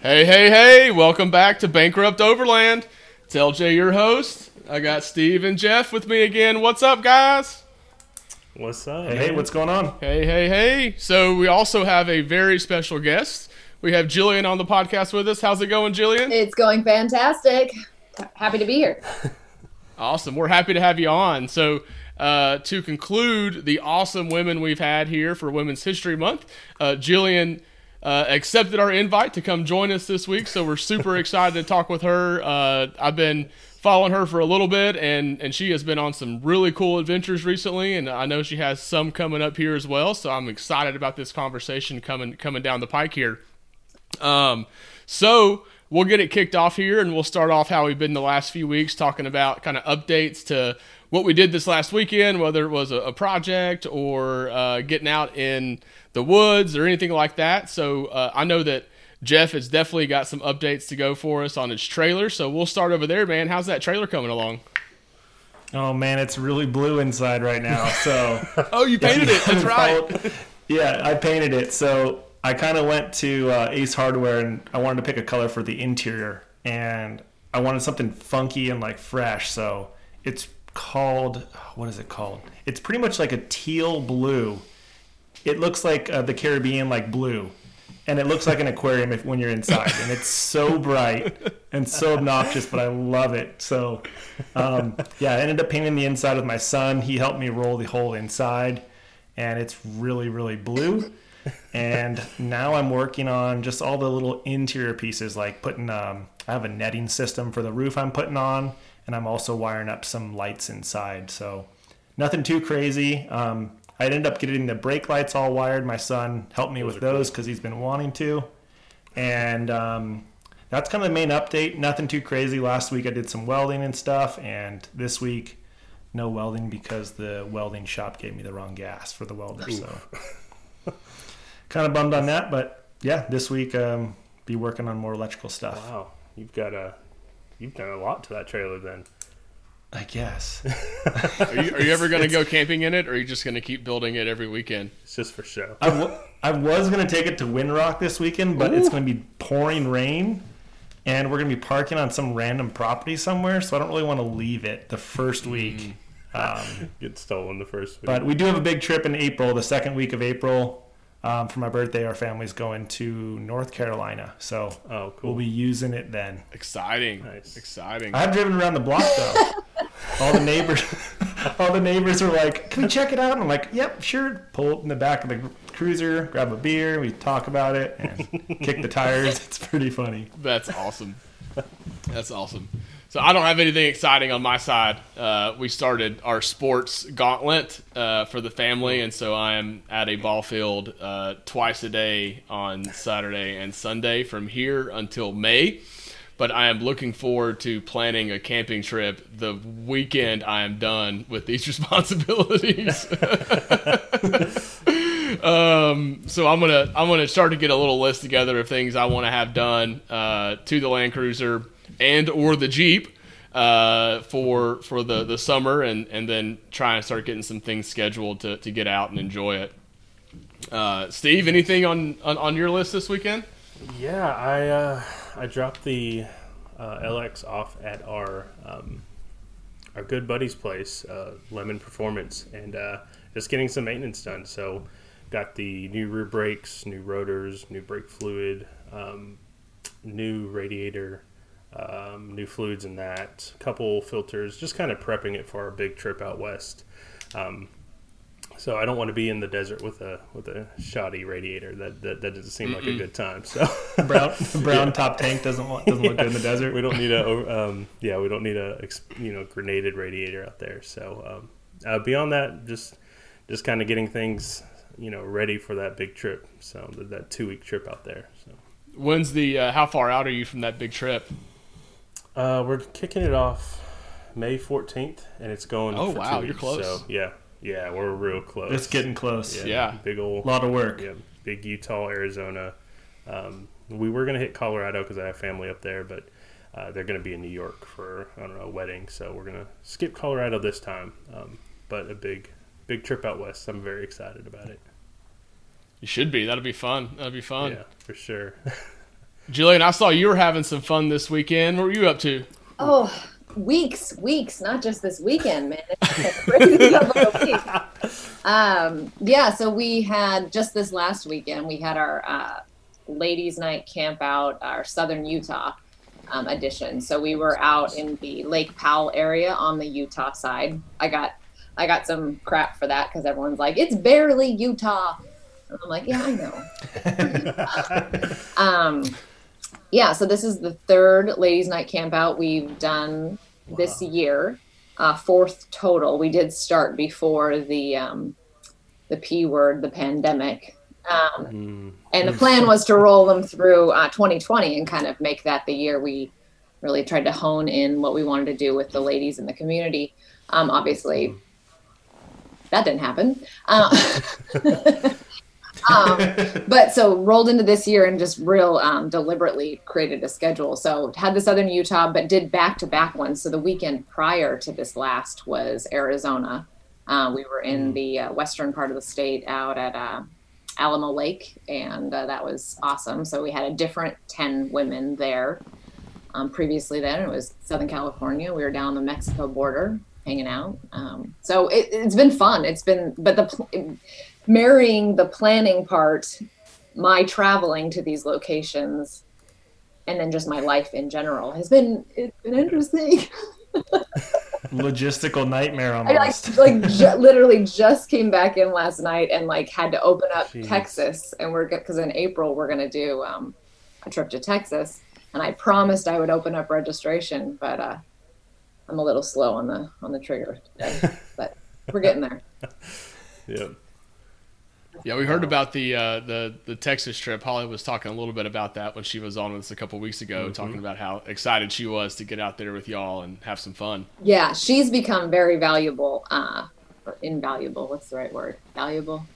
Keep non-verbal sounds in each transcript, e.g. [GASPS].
Hey, hey, hey, welcome back to Bankrupt Overland. It's LJ, your host. I got Steve and Jeff with me again. What's up, guys? What's up? Hey, hey, what's going on? Hey, hey, hey. So, we also have a very special guest. We have Jillian on the podcast with us. How's it going, Jillian? It's going fantastic. Happy to be here. [LAUGHS] Awesome. We're happy to have you on. So, uh, to conclude the awesome women we've had here for Women's History Month, uh, Jillian uh, accepted our invite to come join us this week. So, we're super [LAUGHS] excited to talk with her. Uh, I've been following her for a little bit, and, and she has been on some really cool adventures recently, and I know she has some coming up here as well. So, I'm excited about this conversation coming coming down the pike here. Um, so, we'll get it kicked off here and we'll start off how we've been the last few weeks talking about kind of updates to what we did this last weekend, whether it was a, a project or uh, getting out in the woods or anything like that. So uh, I know that Jeff has definitely got some updates to go for us on his trailer. So we'll start over there, man. How's that trailer coming along? Oh man, it's really blue inside right now. So [LAUGHS] oh, you painted it. That's right. Yeah, I painted it. So I kind of went to uh, Ace Hardware and I wanted to pick a color for the interior, and I wanted something funky and like fresh. So it's called what is it called? It's pretty much like a teal blue. It looks like uh, the Caribbean like blue, and it looks like an aquarium if, when you're inside. And it's so bright and so obnoxious, but I love it. So um, yeah, I ended up painting the inside with my son. He helped me roll the whole inside, and it's really really blue and now I'm working on just all the little interior pieces, like putting. Um, I have a netting system for the roof I'm putting on, and I'm also wiring up some lights inside. So nothing too crazy. Um, I ended up getting the brake lights all wired. My son helped me those with those because cool. he's been wanting to, and um, that's kind of the main update. Nothing too crazy. Last week I did some welding and stuff, and this week no welding because the welding shop gave me the wrong gas for the welder. So [LAUGHS] kind of bummed on that, but yeah, this week um, be working on more electrical stuff. Wow, you've got a you've done a lot to that trailer then. I guess. [LAUGHS] are, you, are you ever going to go camping in it, or are you just going to keep building it every weekend? It's just for show. I, w- I was going to take it to Windrock this weekend, but Ooh. it's going to be pouring rain, and we're going to be parking on some random property somewhere. So I don't really want to leave it the first week. Mm. [LAUGHS] Um, Get stolen the first week. But we do have a big trip in April, the second week of April um, for my birthday, our family's going to North Carolina, so oh, cool. we'll be using it then. Exciting, nice. exciting. I've driven around the block though. [LAUGHS] all the neighbors, [LAUGHS] all the neighbors are like, "Can we check it out?" And I'm like, "Yep, sure." Pull up in the back of the cruiser, grab a beer, we talk about it, and kick the tires. [LAUGHS] It's pretty funny. That's awesome. That's awesome. So I don't have anything exciting on my side. Uh, we started our sports gauntlet uh, for the family, and so I am at a ball field uh, twice a day on Saturday and Sunday from here until May. But I am looking forward to planning a camping trip the weekend I am done with these [LAUGHS] responsibilities. [LAUGHS] um, so I'm gonna I'm gonna start to get a little list together of things I want to have done uh, to the Land Cruiser and or the Jeep uh, for for the, the summer, and, and then try and start getting some things scheduled to, to get out and enjoy it. Uh, Steve, anything on, on, on your list this weekend? Yeah, I uh, I dropped the uh, LX off at our um, our good buddy's place, uh, Lemon Performance, and uh, just getting some maintenance done. So, got the new rear brakes, new rotors, new brake fluid, um, new radiator, um, new fluids in that, couple filters, just kind of prepping it for our big trip out west. Um, so I don't want to be in the desert with a with a shoddy radiator. That that, that doesn't seem Mm-mm. like a good time. So [LAUGHS] brown brown [LAUGHS] yeah. top tank doesn't want, doesn't yeah. look good in the [LAUGHS] desert. We don't need a um, yeah we don't need a you know grenaded radiator out there. So um, uh, beyond that, just just kind of getting things you know ready for that big trip. So that, that two week trip out there. So when's the uh, how far out are you from that big trip? Uh, we're kicking it off May 14th, and it's going. Oh wow, you're close. So yeah, yeah, we're real close. It's getting close. Yeah, yeah. big old lot of work. Yeah, big Utah, Arizona. Um, we were gonna hit Colorado because I have family up there, but uh, they're gonna be in New York for I don't know a wedding, so we're gonna skip Colorado this time. Um, but a big, big trip out west. I'm very excited about it. You should be. That'll be fun. That'll be fun. Yeah, for sure. [LAUGHS] Jillian, I saw you were having some fun this weekend. What were you up to? Oh, weeks, weeks, not just this weekend, man. It's crazy [LAUGHS] of a week. Um, yeah, so we had just this last weekend, we had our uh, ladies' night camp out, our Southern Utah um, edition. So we were out in the Lake Powell area on the Utah side. I got I got some crap for that because everyone's like, it's barely Utah. And I'm like, yeah, I know. [LAUGHS] um, yeah, so this is the third ladies' night camp out we've done this year, uh, fourth total. We did start before the um, the p word, the pandemic, um, and the plan was to roll them through uh, 2020 and kind of make that the year we really tried to hone in what we wanted to do with the ladies in the community. Um, obviously, that didn't happen. Uh, [LAUGHS] [LAUGHS] um, [LAUGHS] but so rolled into this year and just real um, deliberately created a schedule. So had the Southern Utah, but did back to back ones. So the weekend prior to this last was Arizona. Uh, we were in the uh, western part of the state out at uh, Alamo Lake, and uh, that was awesome. So we had a different 10 women there. Um, previously, then it was Southern California. We were down the Mexico border hanging out. Um, so it, it's been fun. It's been, but the marrying the planning part, my traveling to these locations, and then just my life in general has been it's been interesting. [LAUGHS] Logistical nightmare I like almost. like ju- literally just came back in last night and like had to open up Jeez. Texas and we're because in April we're gonna do um, a trip to Texas and I promised I would open up registration but uh, I'm a little slow on the on the trigger today [LAUGHS] but we're getting there. Yep. Yeah, we heard about the uh, the the Texas trip. Holly was talking a little bit about that when she was on with us a couple weeks ago, talking about how excited she was to get out there with y'all and have some fun. Yeah, she's become very valuable. Uh, or invaluable. What's the right word? Valuable.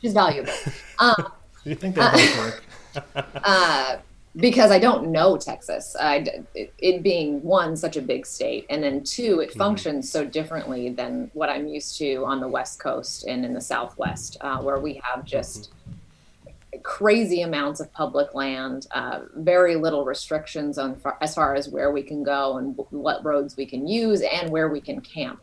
She's valuable. [LAUGHS] Um, you think they both work? [LAUGHS] uh, because I don't know Texas. I it, it being one such a big state, and then two, it functions so differently than what I'm used to on the West Coast and in the Southwest, uh, where we have just crazy amounts of public land, uh, very little restrictions on far, as far as where we can go and what roads we can use and where we can camp.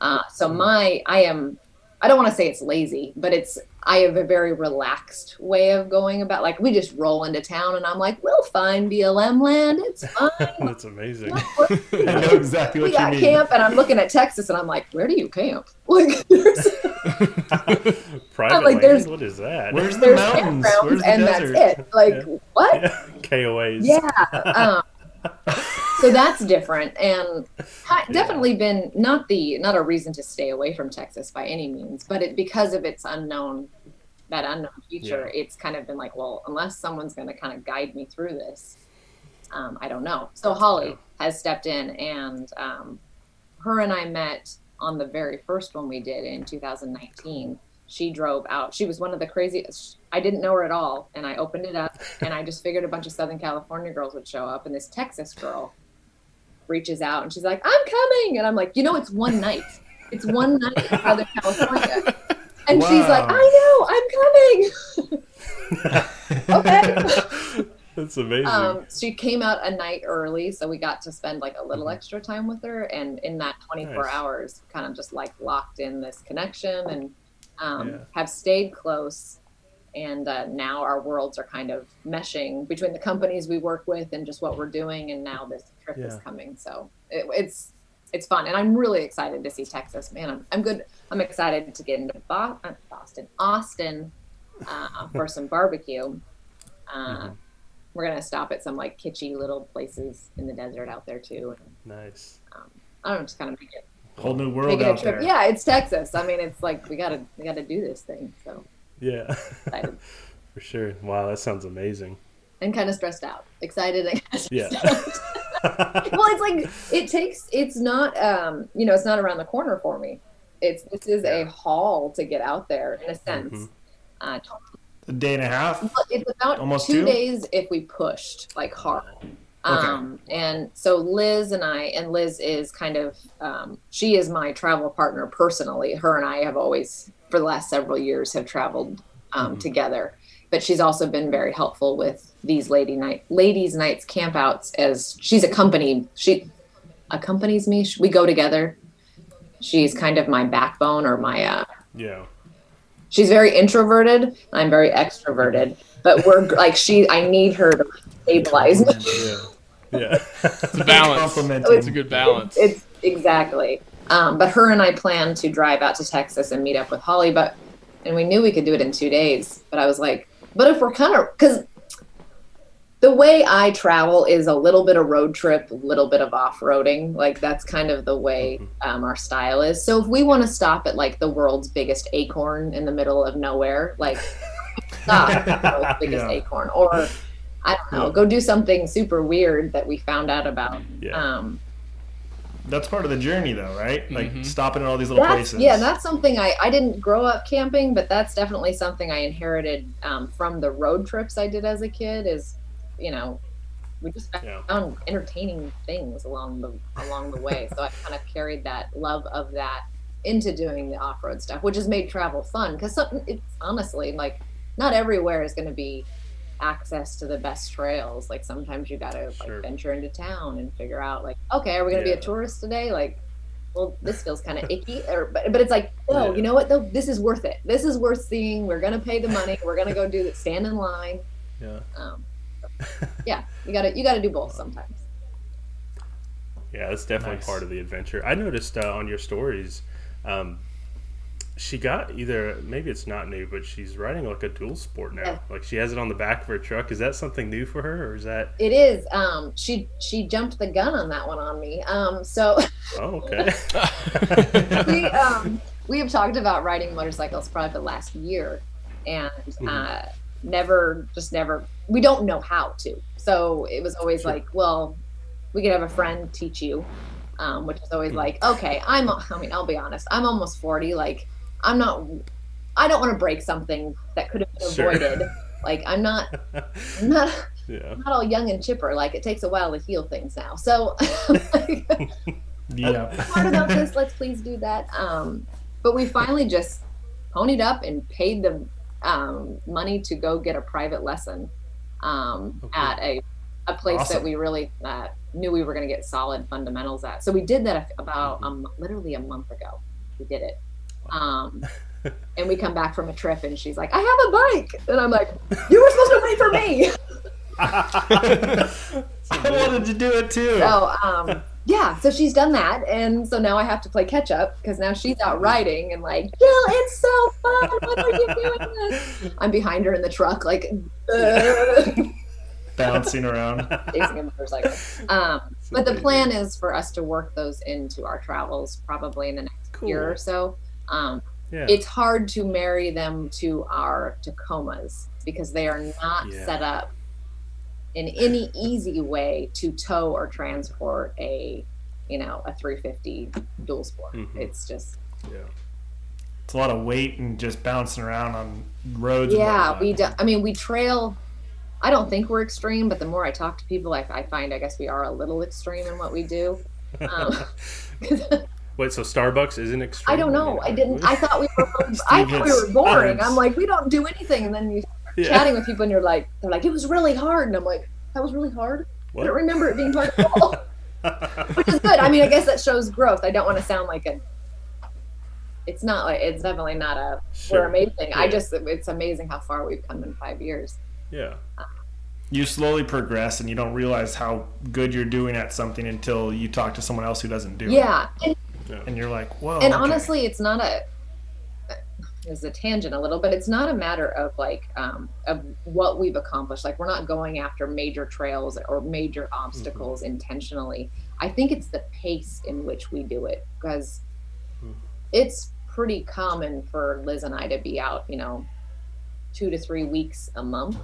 Uh, so my, I am, I don't want to say it's lazy, but it's I have a very relaxed way of going about. Like we just roll into town, and I'm like, we'll find BLM land. It's [LAUGHS] fine. That's amazing. [LAUGHS] I know exactly we what you got mean. camp, and I'm looking at Texas, and I'm like, where do you camp? [LAUGHS] Like there's, Private like, land? there's- What is that? Where's the there's mountains? Where's the and desert? that's it. Like Yeah. what? Yeah, KOAs. Yeah. Um, so that's different, and definitely been not the not a reason to stay away from Texas by any means, but it because of its unknown, that unknown future, it's kind of been like, well, unless someone's going to kind of guide me through this, um, I don't know. So Holly has stepped in, and um, her and I met on the very first one we did in 2019. She drove out. She was one of the craziest. I didn't know her at all, and I opened it up, and I just figured a bunch of Southern California girls would show up, and this Texas girl reaches out, and she's like, "I'm coming," and I'm like, "You know, it's one night. It's one night in Southern California." And she's like, "I know, I'm coming." okay. [LAUGHS] That's amazing. Um, she came out a night early, so we got to spend like a little Mhm. extra time with her, and in that 24 Nice. hours, kind of just like locked in this connection and um, Yeah. have stayed close. And uh, now our worlds are kind of meshing between the companies we work with and just what we're doing, and now this trip is coming. So it, it's it's fun, and I'm really excited to see Texas. Man, I'm, I'm good. I'm excited to get into Bo- uh, Boston, Austin, uh, for some barbecue. Uh, Mhm. We're gonna stop at some like kitschy little places in the desert out there too. nice. Um, I don't know, just kind of make it Whole new world make it a out there. Yeah, it's Texas. I mean, it's like we gotta we gotta do this thing. So Yeah. [LAUGHS] For sure. Wow, that sounds amazing. and kind of stressed out. Excited. and kinda Yeah. stressed [LAUGHS] well, it's like it takes. It's not. Um, you know, it's not around the corner for me. It's this is a haul to get out there in a sense. Mhm. Uh, A day and a half. It's about Almost two two? days if we pushed like hard. Um, and so Liz and I, and Liz is kind of, um, she is my travel partner personally. Her and I have always, for the last several years, have traveled um, Mhm. together. but she's also been very helpful with these lady night ladies nights campouts as she's accompanied she accompanies me we go together she's kind of my backbone or my uh Yeah. she's very introverted i'm very extroverted but we're like she i need her to stabilize me Yeah. Yeah. [LAUGHS] It's a balance. Complimenting. It's a good balance. it's exactly um, but her and i plan to drive out to texas and meet up with holly but and we knew we could do it in two days but i was like but if we're kind of because the way i travel is a little bit of road trip a little bit of off-roading like that's kind of the way um, our style is so if we want to stop at like the world's biggest acorn in the middle of nowhere like [LAUGHS] stop at the world's [LAUGHS] biggest Yeah. acorn or i don't know go do something super weird that we found out about Yeah. um, That's part of the journey, though, right? Like Mhm. stopping at all these little that's, places. yeah, that's something I, I didn't grow up camping, but that's definitely something I inherited um, from the road trips I did as a kid. Is you know, we just Yeah. found entertaining things along the along the way. so I [LAUGHS] kind of carried that love of that into doing the off road stuff, which has made travel fun. Because it's honestly like not everywhere is going to be access to the best trails. Like sometimes you got to like Sure. venture into town and figure out like, okay, are we going to Yeah. be a tourist today? Like well, this feels kind of icky, or but, but it's like, oh, Yeah. you know what? Though this is worth it. This is worth seeing. We're gonna pay the money. We're gonna go do it. Stand in line. Yeah. Um, [LAUGHS] yeah, you gotta you gotta do both sometimes. Yeah, that's definitely Nice. part of the adventure. I noticed uh, on your stories, um, she got either maybe it's not new, but she's riding like a dual sport now. Yeah. Like she has it on the back of her truck. Is that something new for her, or is that? It is. Um, she she jumped the gun on that one on me. Um, so Oh, okay. [LAUGHS] we um we have talked about riding motorcycles probably for the last year, and uh, never just never. We don't know how to. So it was always Sure. like, well, we could have a friend teach you, um, which is always like, okay, I'm. I mean, I'll be honest. I'm almost forty. Like, I'm not. I don't want to break something that could have been Sure. avoided. Like, I'm not. [LAUGHS] I'm not. yeah. not all young and chipper. Like, it takes a while to heal things now. So. [LAUGHS] yeah. part about this. Let's please do that. Um, but we finally just ponied up and paid the um, money to go get a private lesson um, Okay. at a, a place that we really uh, knew we were going to get solid fundamentals at. So we did that about um, literally a month ago. We did it. Um, [LAUGHS] and we come back from a trip and she's like, I have a bike. And I'm like, you were supposed to wait for me. [LAUGHS] [LAUGHS] I wanted to do it too. So um, yeah, so she's done that, and so now I have to play catch up because now she's out riding and like, Jill, it's so fun. Why are you doing this? I'm behind her in the truck, like Bouncing around. chasing a motorcycle. Um, but the plan is for us to work those into our travels probably in the next year or so. Um, Yeah. it's hard to marry them to our Tacomas because they are not Yeah. set up in any easy way to tow or transport a you know a 350 dual sport Mhm. it's just yeah. It's a lot of weight and just bouncing around on roads. yeah we do, i mean we trail i don't think we're extreme but the more i talk to people i, I find i guess we are a little extreme in what we do [LAUGHS] um, [LAUGHS] Wait, so Starbucks isn't extreme? i don't know. I didn't i thought we were [LAUGHS] i thought we were boring. I'm like we don't do anything. And then you Yeah. chatting with people and you're like they're like it was really hard. And i'm like that was really hard? I don't remember it being hard at all. [LAUGHS] Which is good. I mean i guess that shows growth. I don't want to sound like a it's not like it's definitely not a Sure. we're amazing. I just it's amazing how far we've come in five years. Yeah. you slowly progress and you don't realize how good you're doing at something until you talk to someone else who doesn't do it. yeah. And, it. And you're like, whoa. and okay. honestly it's not a this is a tangent a little but it's not a matter of like um, of what we've accomplished like we're not going after major trails or major obstacles intentionally i think it's the pace in which we do it because Mhm. it's pretty common for liz and i to be out you know two to three weeks a month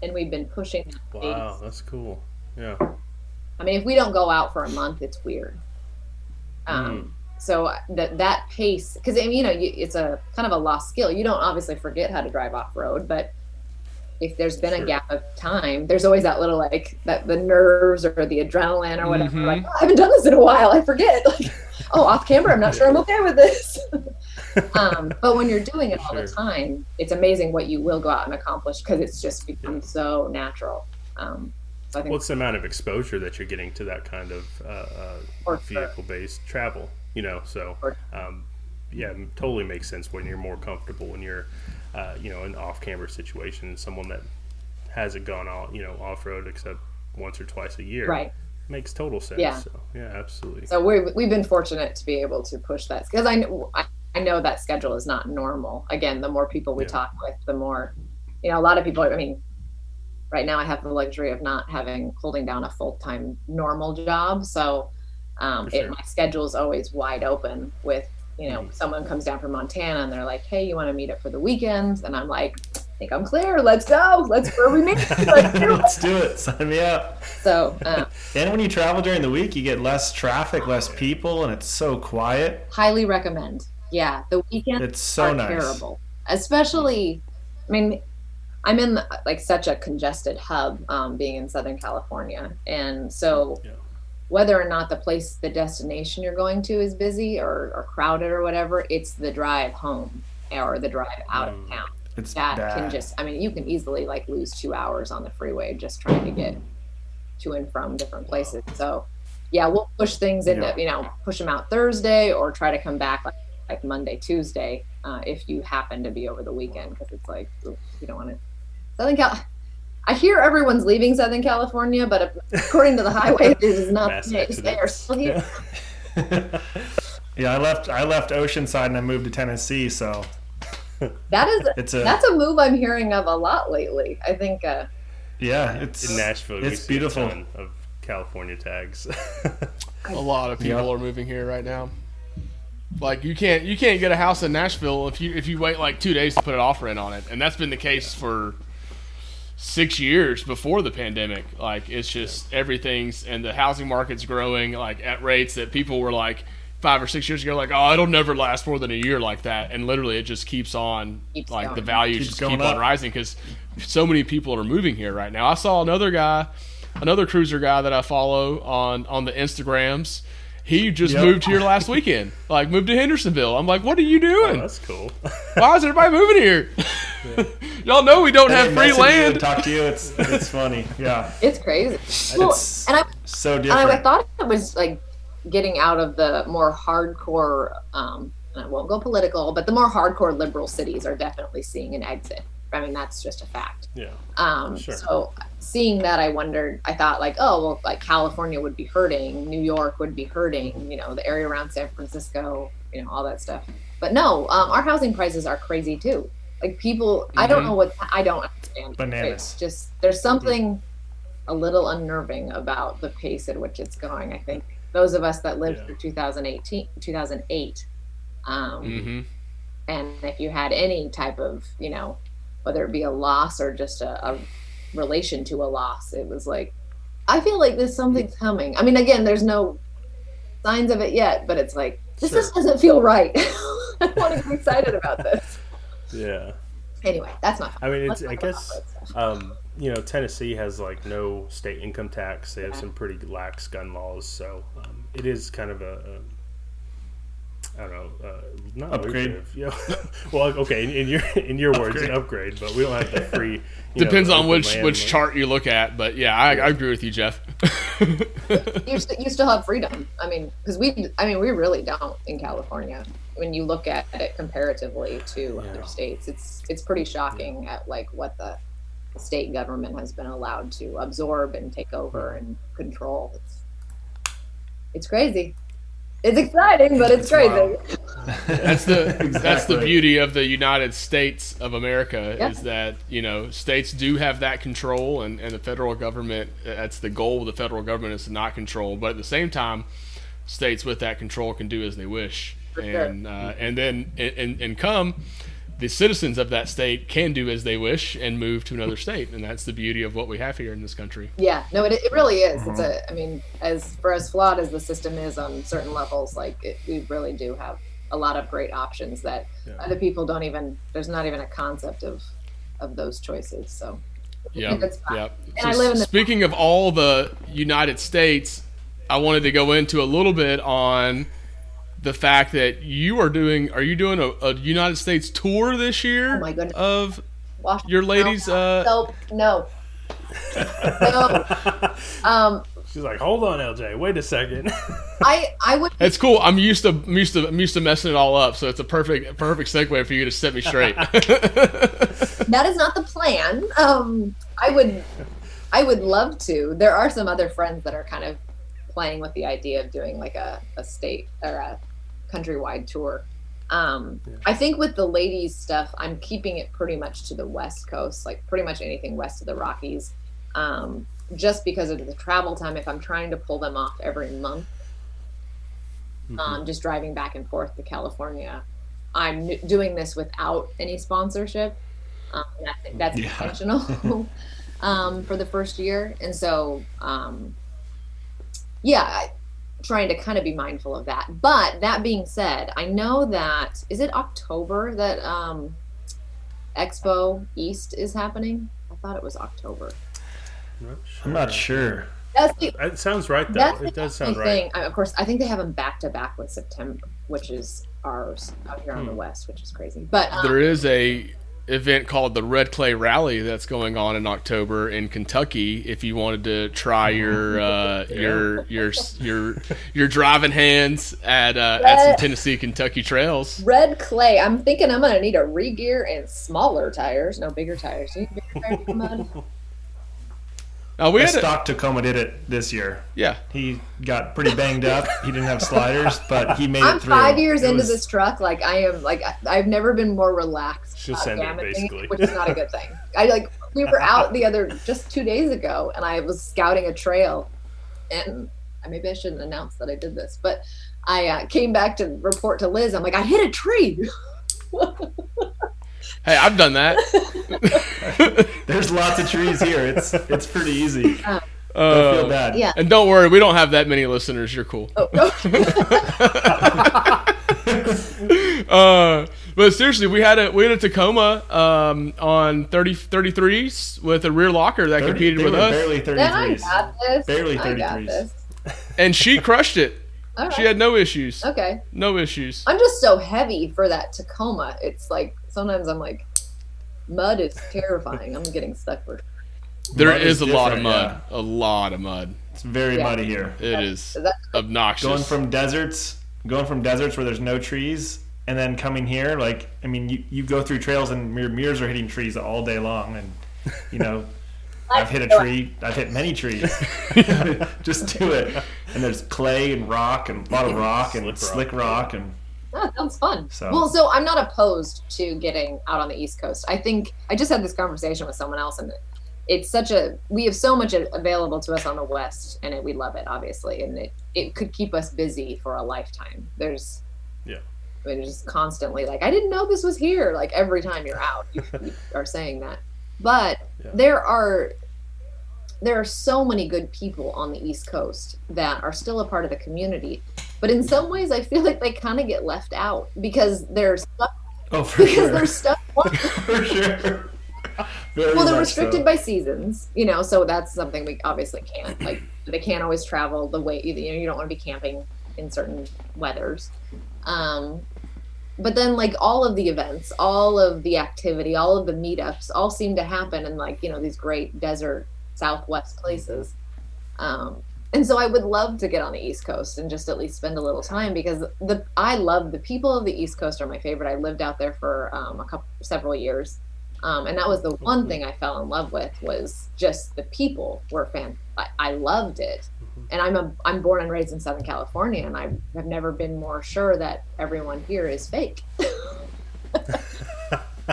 and we've been pushing that Wow, pace. that's cool. Yeah. I mean, if we don't go out for a month, it's weird. Um, So that that pace, because I mean, you know, you, it's a kind of a lost skill. You don't obviously forget how to drive off road, but if there's been Sure. a gap of time, there's always that little like that the nerves or the adrenaline or whatever. Mhm. Like, oh, I haven't done this in a while. I forget. [LAUGHS] Like, oh, off camber, I'm not sure I'm okay with this. [LAUGHS] um, but when you're doing it all the time, it's amazing what you will go out and accomplish because it's just become so natural. Um, so I think What's the amount of exposure that you're getting to that kind of uh, uh, vehicle-based travel? You know, so um, yeah, it totally makes sense when you're more comfortable when you're, uh, you know, an off-camber situation. Someone that hasn't gone all, you know, off-road except once or twice a year, right. Makes total sense. Yeah. So, yeah, absolutely. So we we've been fortunate to be able to push that because I know I, I know that schedule is not normal. Again, the more people we Yeah. talk with, the more you know. A lot of people. I mean, right now I have the luxury of not having holding down a full time normal job, so um, For it, my schedule is always wide open. With you know, someone comes down from Montana and they're like, "Hey, you want to meet up for the weekends And I'm like, "I think I'm clear. Let's go. Let's where we meet. [LAUGHS] Let's do it." Let's do it. Sign me up. So um, [LAUGHS] And when you travel during the week, you get less traffic, less people, and it's so quiet. highly recommend. Yeah, the weekend. It's so are nice. terrible. Especially, I mean, I'm in like such a congested hub, um, being in Southern California, and so Yeah. Whether or not the place, the destination you're going to is busy or, or crowded or whatever, it's the drive home or the drive out of Mm. town It's that bad. can just. I mean, you can easily like lose two hours on the freeway just trying to get to and from different places. So, yeah, we'll push things into Yeah. you know push them out Thursday or try to come back like, like Monday, Tuesday uh, if you happen to be over the weekend because it's like you don't want to. Southern Cal. I hear everyone's leaving Southern California, but according to the highway, it is not Mass the case. They are still here. [LAUGHS] yeah, I left. I left Oceanside and I moved to Tennessee. So [LAUGHS] That is it's a that's a move I'm hearing of a lot lately. I think. Uh, yeah. It's In Nashville, we It's see beautiful. a ton of California tags. [LAUGHS] A lot of people Yep. are moving here right now. Like you can't you can't get a house in Nashville if you if you wait like two days to put an offer in on it, and that's been the case for six years before the pandemic. Like it's just everything's and the housing market's growing like at rates that people were like five or six years ago like oh it'll never last more than a year like that, and literally it just keeps on Keeps like the going. values Keeps just going keep on rising because so many people are moving here right now. I saw another guy, another cruiser guy that I follow on on the Instagrams. He just Yep. moved here last weekend, like moved to Hendersonville. I'm like, what are you oh, doing? that's cool. [LAUGHS] Why is everybody moving here? [LAUGHS] Y'all know we don't have free message you and land. Talk to you. It's it's funny. Yeah, it's crazy. Well, it's and I so And I different. thought it was like getting out of the more hardcore, um, and I won't go political, but the more hardcore liberal cities are definitely seeing an exit. I mean, that's just a fact. Yeah. Um, Sure. So seeing that, I wondered, I thought like, oh, well, like California would be hurting, New York would be hurting, you know, the area around San Francisco, you know, all that stuff. But no, um, our housing prices are crazy too. Like people, I don't Mhm. know what, I don't understand. Bananas. It's just, there's something a little unnerving about the pace at which it's going. I think those of us that lived Yeah. through 2018, 2008, um, hmm and if you had any type of you know whether it be a loss or just a, a relation to a loss it was like i feel like there's something's coming i mean again there's no signs of it yet but it's like this Sure. just doesn't feel right [LAUGHS] i want to get excited about this Yeah. anyway that's not I mean, it's. I guess. Um, you know, Tennessee has like no state income tax. They have Yeah. some pretty lax gun laws, so um, it is kind of a, a I don't know, uh, not Upgrade. lucrative. You [LAUGHS] well, okay, in, in your in your words, an upgrade, but we don't have the free. you know, Depends on which land which like- chart you look at, but yeah, I, I agree with you, Jeff. [LAUGHS] you, st- you still have freedom i mean because we i mean we really don't in california when you look at it comparatively to Yeah. other states it's it's pretty shocking at like what the state government has been allowed to absorb and take over and control it's it's crazy it's exciting but it's, It's crazy [LAUGHS] that's the that's the beauty of the United States of America Yeah. is that you know states do have that control, and, and the federal government that's the goal of the federal government is to not control, but at the same time, states with that control can do as they wish, For sure. and uh, and then and, and come. The citizens of that state can do as they wish and move to another state, and that's the beauty of what we have here in this country. yeah no it, it really is it's Mm-hmm. a i mean as for as flawed as the system is on certain levels like it, we really do have a lot of great options that Yeah. other people don't even there's not even a concept of of those choices so Yeah, That's fine. yeah. And I the- speaking of all the United States, I wanted to go into a little bit on the fact that you are doing. Are you doing a, a United States tour this year? Oh my goodness. Of Wash- your ladies. Uh, Nope, no. [LAUGHS] no. Um, She's like, hold on, LJ. Wait a second. [LAUGHS] I I would it's cool. I'm used to I'm used to I'm used to messing it all up, so it's a perfect perfect segue for you to set me straight. [LAUGHS] that is not the plan. Um, I would, I would love to. There are some other friends that are kind of playing with the idea of doing like a, a state or a countrywide tour. Um, I think with the ladies stuff, I'm keeping it pretty much to the West Coast, like pretty much anything west of the Rockies, um, just because of the travel time. If I'm trying to pull them off every month, um, just driving back and forth to California, I'm doing this without any sponsorship. Um, and I think that's Yeah. intentional [LAUGHS] um, for the first year. And so, um, yeah, trying to kind of be mindful of that. But that being said, I know that is it October that um, Expo East is happening. I thought it was October. I'm not sure. That's the It sounds right though. that's It the does only sound right. thing. I, of course, I think they have them back to back with September, which is ours out here on the west, which is crazy. But um, there is a event called the Red Clay Rally that's going on in October in Kentucky. If you wanted to try your uh, your your your your driving hands at uh, at some Tennessee Kentucky trails. red clay. I'm thinking I'm gonna need a re-gear and smaller tires, no bigger tires. You need bigger tires [LAUGHS] for mud? Now we A had a, stock Tacoma did it this year. yeah. He got pretty banged up. He didn't have sliders, but he made I'm it through. five years It into was- this truck. Like I am, like I- I've never been more relaxed. She'll send it, basically. which is not a good thing. I like we were out the other just two days ago, and I was scouting a trail, and uh, maybe I shouldn't announce that I did this, but I uh, came back to report to Liz. I'm like, I hit a tree. [LAUGHS] Hey, I've done that. [LAUGHS] There's lots of trees here. It's it's pretty easy. Don't Uh, feel bad. Yeah. And don't worry, we don't have that many listeners. You're cool. Oh, no. [LAUGHS] Uh, but seriously, we had a we had a Tacoma um, on 30, 33s with a rear locker that 30 competed with us, barely then I 33s. got this. Barely 33s. and she crushed it. All She had no issues. Okay. No issues. I'm just so heavy for that Tacoma. It's like sometimes I'm like, mud is terrifying. I'm getting stuck for. There Mud is is a lot of different, mud. A lot of mud. It's very Yeah. muddy here. It is That, obnoxious. Going from deserts, going from deserts where there's no trees, and then coming here, like I mean, you, you go through trails and your mirrors are hitting trees all day long, and you know, [LAUGHS] I've hit a tree. I've hit many trees. [LAUGHS] [LAUGHS] Just do it. And there's clay and rock and a lot of rock and Slip rock. slick rock and [LAUGHS] Oh, sounds fun. So- Well, so I'm not opposed to getting out on the East Coast. I think I just had this conversation with someone else, and it's such a we have so much available to us on the West, and it, we love it obviously, and it it could keep us busy for a lifetime. There's Yeah. I mean, just constantly like I didn't know this was here. Like every time you're out, you, [LAUGHS] you are saying that. But Yeah. there are there are so many good people on the East Coast that are still a part of the community. But in some ways, I feel like they kind of get left out because they're stuck. oh, for Because sure, they're stuck. [LAUGHS] for sure. Very Well, they're restricted so. by seasons, you know. So that's something we obviously can't. Like they can't always travel the way you know. You don't want to be camping in certain weathers. Um, but then like all of the events, all of the activity, all of the meetups, all seem to happen in like you know these great desert Southwest places. Um, and so I would love to get on the East Coast and just at least spend a little time because the I love the people of the East Coast are my favorite. I lived out there for um, a couple several years, um, and that was the one thing I fell in love with was just the people were fan. I, I loved it, and I'm a I'm born and raised in Southern California, and I have never been more sure that everyone here is fake. [LAUGHS]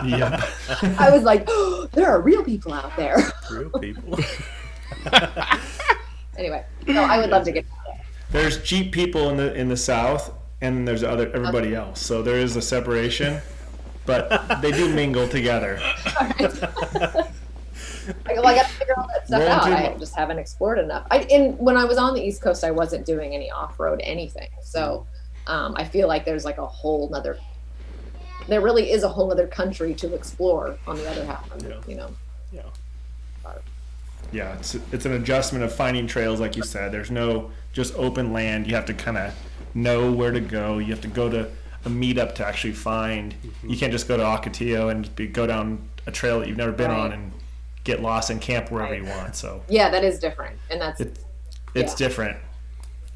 Yep. I was like, oh, [GASPS] there are real people out there. Real people. [LAUGHS] anyway, so I would love to get. there's Jeep people in the in the south and there's other everybody else so there is a separation but they do mingle together [LAUGHS] I, [LAUGHS] well, I got to figure all that stuff out. I just haven't explored enough. I in when I was on the East Coast, I wasn't doing any off road anything. So um, I feel like there's like a whole nother. There really is a whole other country to explore on the other half. Yeah. You know. yeah. Yeah it's it's an adjustment of finding trails like you said there's no just open land you have to kind of know where to go. You have to go to a meetup to actually find. Mm-hmm. You can't just go to Ocotillo and be, go down a trail that you've never been on and get lost and camp wherever Right. you want. So Yeah, that is different, and that's it, it's Yeah. different.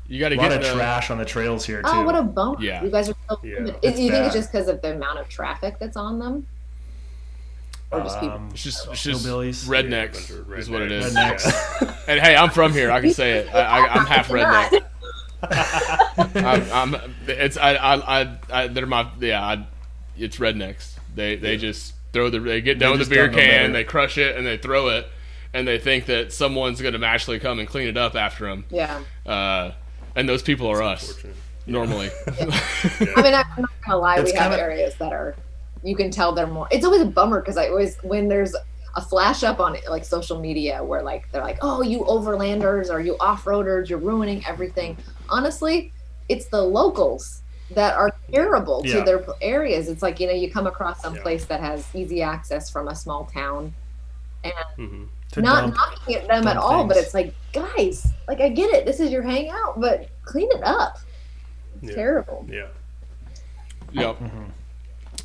You got to get A lot of the, trash on the trails here too. oh, what a bummer! Yeah. You guys are so. Yeah, limited. it's you think it's just because of the amount of traffic that's on them, or just people? Um, It's just, it's just Hillbillies. Yeah, a rednecks bunch of is what it is. rednecks. Rednecks. [LAUGHS] And hey, I'm from here. I can say it. I, I, I'm half [LAUGHS] Not. redneck. [LAUGHS] I'm, I'm, it's I, I, I, I they're my yeah. I, it's rednecks. They they just throw the they get down with just the beer can, better. they crush it, and they throw it, and they think that someone's gonna magically come and clean it up after them. Yeah. Uh, and those people are us Unfortunate. normally. I mean, I'm not gonna lie. It's we have kinda- areas that are, you can tell they're more. It's always a bummer because I always when there's a flash up on it, like social media where like they're like, oh, you overlanders or you off roaders, you're ruining everything. Honestly, it's the locals that are terrible to their areas. It's like you know you come across some Yeah. place that has easy access from a small town, and Mhm. not dump. knocking at them at dump all, but it's like guys, like I get it, this is your hangout, but clean it up. Yeah. Terrible. Yeah. Yep.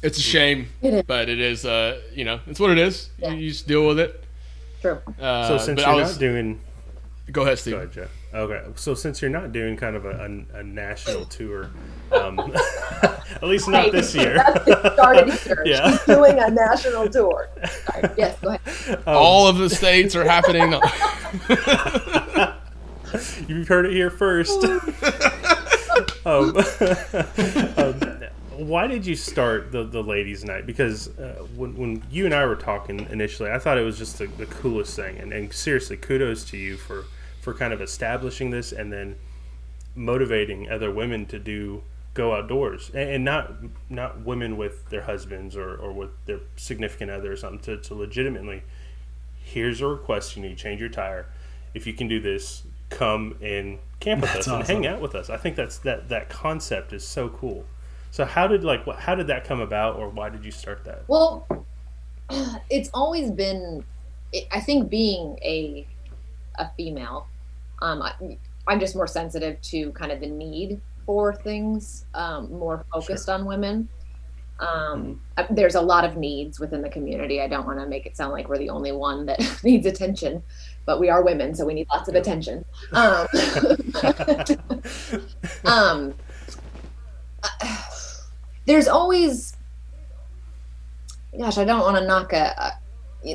It's a shame, It is. but it is. Uh, you know, it's what it is. Yeah. You, you just deal with it. True. Uh, So since but you're I was, not doing, go ahead, go Steve. ahead, Jeff. Okay, so since you're not doing kind of a, a, a national tour, um, [LAUGHS] at least not Right. this year. That's it started here. Yeah. She's doing a national tour. Sorry. Yes, go ahead. All of the states are happening. [LAUGHS] [LAUGHS] You've heard it here first. um, um, why did you start the, the ladies' night? Because uh, when, when you and I were talking initially, I thought it was just the, the coolest thing. And, and seriously, kudos to you for, for kind of establishing this and then motivating other women to do go outdoors. And, and not not women with their husbands or, or with their significant other or something to, to legitimately here's a request you need to change your tire. If you can do this come and camp with That's us and hang out with us. I think that's that that concept is so cool so how did like what, how did that come about or why did you start that Well, [CLEARS THROAT] it's always been. I think being a a female, um, I, I'm just more sensitive to kind of the need for things, um, more focused on women. Um, uh, There's a lot of needs within the community. I don't want to make it sound like we're the only one that [LAUGHS] needs attention, but we are women, so we need lots of attention. [LAUGHS] Um, [LAUGHS] um, there's always gosh i don't want to knock a, a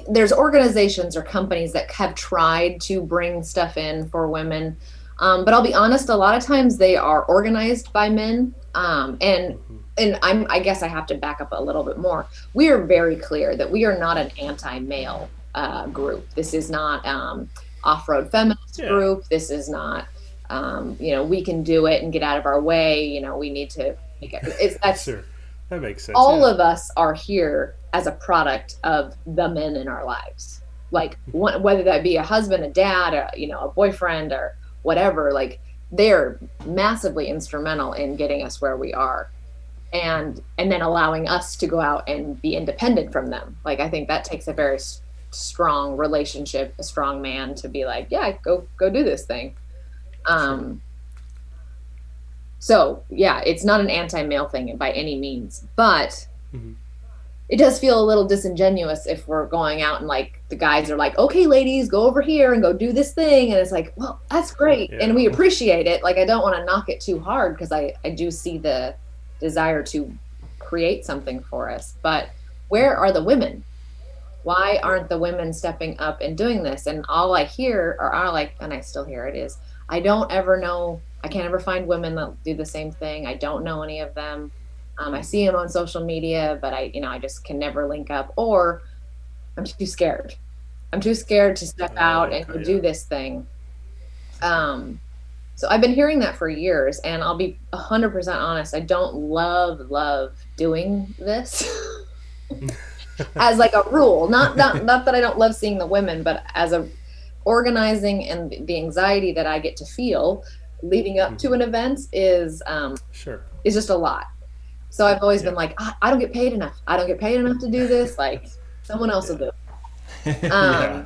there's organizations or companies that have tried to bring stuff in for women. Um, but i'll be honest a lot of times they are organized by men um, and and i'm i guess i have to back up a little bit more. We are very clear that we are not an anti-male uh, group. This is not um, off-road feminist Yeah. group. This is not um, you know we can do it and get out of our way. You know we need to it's [LAUGHS] that's sure. That makes sense all yeah. of us are here as a product of the men in our lives. Like [LAUGHS] one, whether that be a husband a dad a, you know a boyfriend or whatever like they're massively instrumental in getting us where we are and and then allowing us to go out and be independent from them. Like i think that takes a very s- strong relationship a strong man to be like yeah go go do this thing. Um so yeah it's not an anti-male thing by any means but Mhm. it does feel a little disingenuous if we're going out and like the guys are like okay ladies go over here and go do this thing and it's like well that's great Yeah. and we appreciate it like i don't want to knock it too hard because i i do see the desire to create something for us but where are the women why aren't the women stepping up and doing this and all i hear or all like and i still hear it is i don't ever know i can't ever find women that do the same thing. I don't know any of them. Um, i see them on social media but i you know i just can never link up or i'm too scared. I'm too scared to step Oh, out and do this thing. Um so i've been hearing that for years and i'll be 100% honest i don't love love doing this [LAUGHS] as like a rule. Not not not that i don't love seeing the women but as a organizing and the anxiety that i get to feel leading up to an event is um sure is just a lot so i've always Yeah. been like "Ah, i don't get paid enough i don't get paid enough to do this like someone else will do [LAUGHS] um yeah.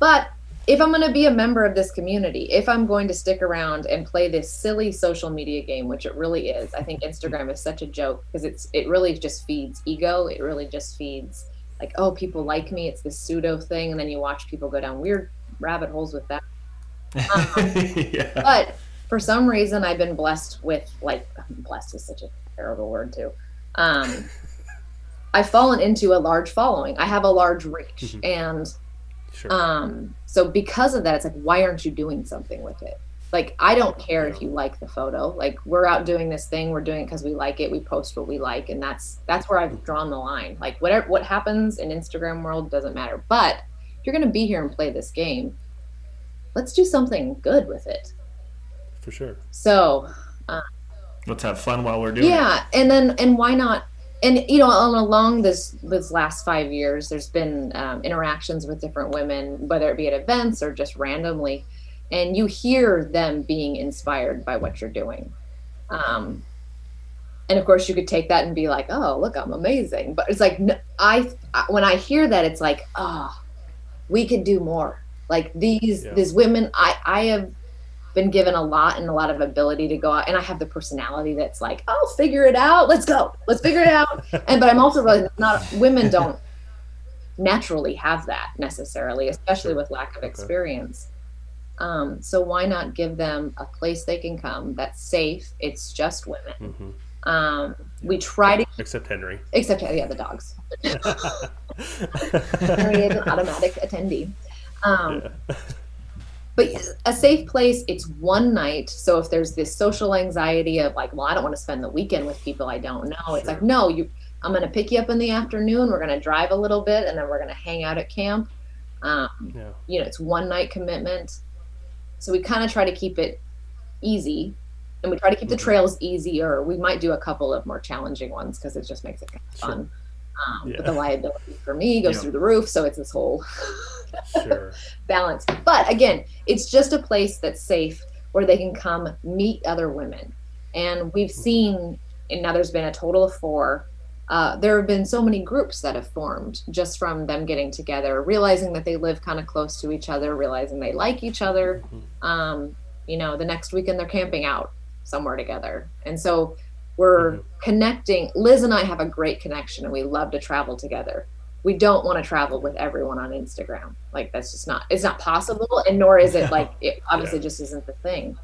but if I'm going to be a member of this community, if I'm going to stick around and play this silly social media game, which it really is, I think Instagram is such a joke because it's it really just feeds ego. It really just feeds like, oh, people like me. It's this pseudo thing, and then you watch people go down weird rabbit holes with that. [LAUGHS] yeah. But for some reason, I've been blessed with like [LAUGHS] blessed is such a terrible word too. Um, [LAUGHS] I've fallen into a large following. I have a large reach, and Sure. um, so because of that, it's like, why aren't you doing something with it? Like, I don't care if you like the photo. Like, we're out doing this thing. We're doing it because we like it. We post what we like, and that's that's where I've drawn the line. Like, whatever what happens in Instagram world doesn't matter. But if you're gonna be here and play this game, let's do something good with it. For sure. So Let's have fun while we're doing it. yeah and then and why not and you know al- along this this last five years there's been um, interactions with different women whether it be at events or just randomly and you hear them being inspired by what you're doing um, and of course you could take that and be like oh look i'm amazing but it's like i when i hear that it's like oh we could do more like these Yeah. these women i i have been given a lot and a lot of ability to go out and i have the personality that's like i'll figure it out. Let's go. Let's figure it out. [LAUGHS] And but i'm also really not women don't naturally have that necessarily especially with lack of experience. Um, so why not give them a place they can come that's safe? It's just women. Hmm um, we try to Except Henry. except yeah the dogs. [LAUGHS] Henry is an automatic attendee. Um, Yeah. But a safe place it's one night so if there's this social anxiety of like well i don't want to spend the weekend with people i don't know it's like no you i'm going to pick you up in the afternoon we're going to drive a little bit and then we're going to hang out at camp um, Yeah. you know it's one night commitment so we kind of try to keep it easy and we try to keep the Mhm. trails easier we might do a couple of more challenging ones because it just makes it kind of Sure. fun um, Yeah. but the liability for me goes Yeah. through the roof so it's this whole Sure. [LAUGHS] balance. But again, it's just a place that's safe where they can come meet other women. And we've seen, and now there's been a total of four. Uh, there have been so many groups that have formed just from them getting together, realizing that they live kind of close to each other, realizing they like each other. Um, you know, the next weekend they're camping out somewhere together. And so we're Mhm. connecting. Liz and I have a great connection and we love to travel together we don't want to travel with everyone on Instagram. Like that's just not it's not possible and nor is it [LAUGHS] like it obviously Yeah. just isn't the thing.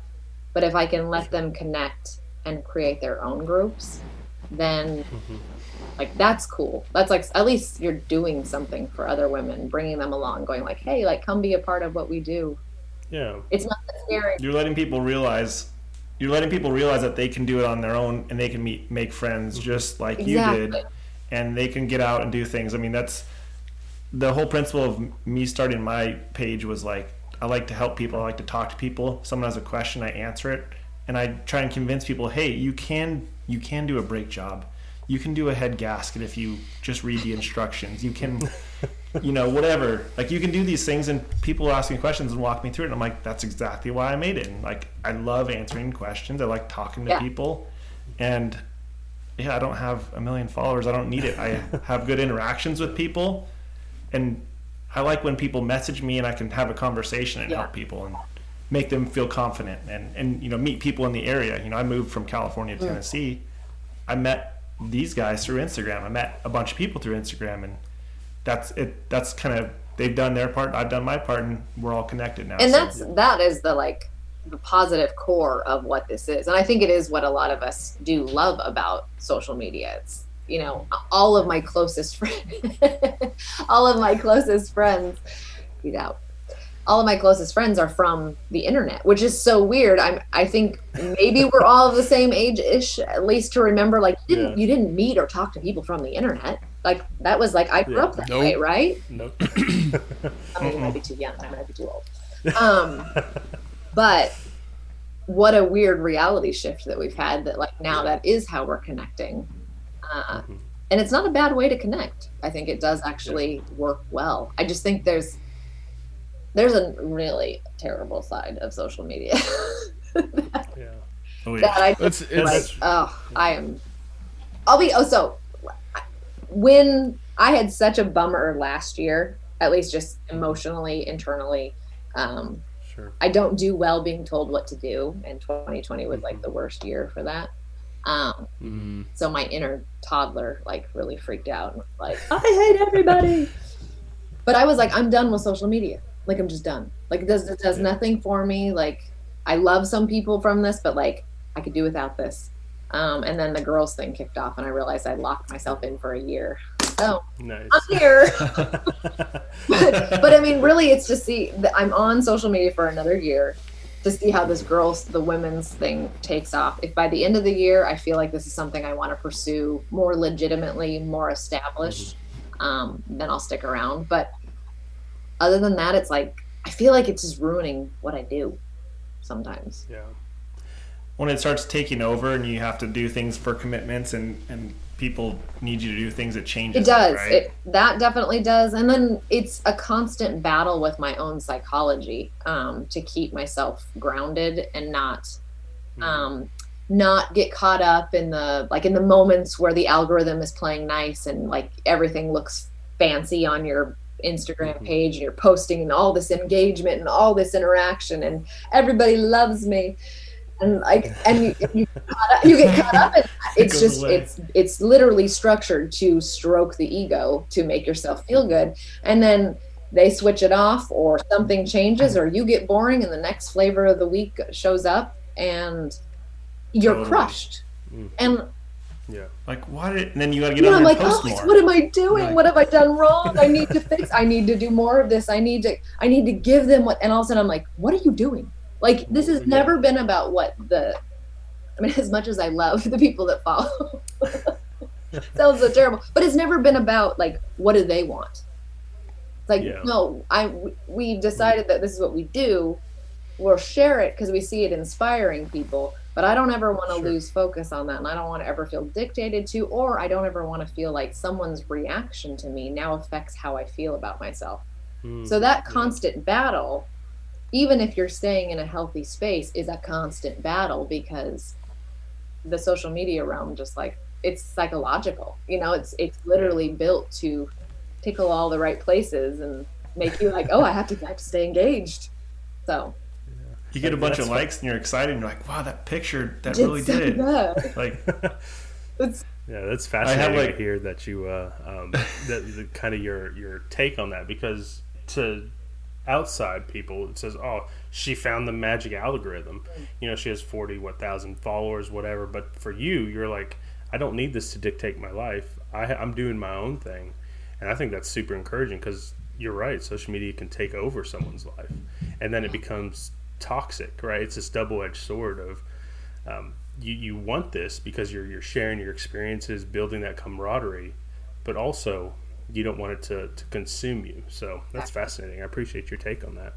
But if I can let them connect and create their own groups, then Mhm. like that's cool. That's like at least you're doing something for other women, bringing them along, going like, "Hey, like come be a part of what we do." Yeah. It's not scary. You're letting people realize you're letting people realize that they can do it on their own and they can meet make friends mm-hmm. just like you did and they can get out and do things. I mean, that's the whole principle of me starting my page was like I like to help people. I like to talk to people. Someone has a question, I answer it, and I try and convince people, "Hey, you can you can do a brake job. You can do a head gasket if you just read the instructions. You can you know, whatever. Like you can do these things, and people ask me questions and walk me through it. And I'm like, that's exactly why I made it. And like, I love answering questions. I like talking to Yeah. people, and yeah, I don't have a million followers. I don't need it. I [LAUGHS] have good interactions with people, and I like when people message me and I can have a conversation and Yeah. help people and make them feel confident and and you know meet people in the area. You know, I moved from California to mm. Tennessee. I met these guys through Instagram. I met a bunch of people through Instagram, and that's it. That's kind of they've done their part. I've done my part, and we're all connected now. and so- that's that is the like the positive core of what this is and i think it is what a lot of us do love about social media it's you know all of my closest friends [LAUGHS] all of my closest friends get out all of my closest friends are from the internet which is so weird i'm i think maybe we're all of the same age ish at least to remember like you didn't, Yeah. you didn't meet or talk to people from the internet like that was like i grew Yeah. up that Nope. way right Nope. [CLEARS THROAT] I mean, you might be too young. I might be too old. Um, but what a weird reality shift that we've had. That like now that is how we're connecting, uh, Mhm. and it's not a bad way to connect. I think it does actually work well. I just think there's there's a really terrible side of social media [LAUGHS] Yeah. oh, that yeah. I It's, like. it's Oh, I am. I'll be. Oh, so when I had such a bummer last year, at least just emotionally, internally, Um, Sure. I don't do well being told what to do, and 2020 was like the worst year for that. Um, Mm. so my inner toddler like really freaked out and was like, [LAUGHS] I hate everybody. but I was like, I'm done with social media. Like I'm just done. Like it does it does nothing for me. Like I love some people from this, but like I could do without this. Um, and then the girls thing kicked off, and I realized I locked myself in for a year. So Nice. I'm here. [LAUGHS] but, but I mean, really, it's to see that I'm on social media for another year to see how this girls, the women's thing takes off. If by the end of the year, I feel like this is something I want to pursue more legitimately, more established, um, then I'll stick around. But other than that, it's like, I feel like it's just ruining what I do sometimes. yeah. when it starts taking over and you have to do things for commitments and and people need you to do things it changes It does. right? It that definitely does. And then it's a constant battle with my own psychology um, to keep myself grounded and not um, not get caught up in the like in the moments where the algorithm is playing nice and like everything looks fancy on your Instagram page and you're posting and all this engagement and all this interaction and everybody loves me and like [LAUGHS] and you, you, get caught up- you get caught up in that. [LAUGHS] it's just away. it's it's literally structured to stroke the ego to make yourself feel good and then they switch it off or something changes or you get boring and the next flavor of the week shows up and you're Totally. crushed Mm. and Yeah. like why did and then you got to get you know, on I'm like, and oh, more what am I doing? Right. What have I done wrong? I need to fix. I need to do more of this. I need to. I need to give them what. And all of a sudden, I'm like, what are you doing? Like this has Yeah. never been about what the. I mean, [LAUGHS] as much as I love the people that follow, [LAUGHS] sounds so terrible. But it's never been about like what do they want. It's like Yeah. no, I we- decided that this is what we do. We'll share it because we see it inspiring people. But I don't ever want to Sure. lose focus on that, and I don't want to ever feel dictated to, or I don't ever want to feel like someone's reaction to me now affects how I feel about myself. Mm. So that Yeah. constant battle, even if you're staying in a healthy space, is a constant battle because the social media realm just like it's psychological. You know, it's it's literally built to tickle all the right places and make you like, oh, I have to I have to stay engaged. So you get a bunch that's of fun. likes and you're excited and you're like wow that picture that did really so did. it good. [LAUGHS] like [LAUGHS] It's Yeah, that's have, fascinating like- to hear that you uh, um, [LAUGHS] that the, kind of your your take on that because to outside people it says oh she found the magic algorithm. You know she has 40 what thousand followers whatever but for you you're like I don't need this to dictate my life. I, I'm doing my own thing. And I think that's super encouraging because you're right social media can take over someone's life. And then it becomes toxic right it's this double-edged sword of um, you, you want this because you're, you're sharing your experiences, building that camaraderie, but also you don't want it to, to consume you. So that's fascinating. I appreciate your take on that.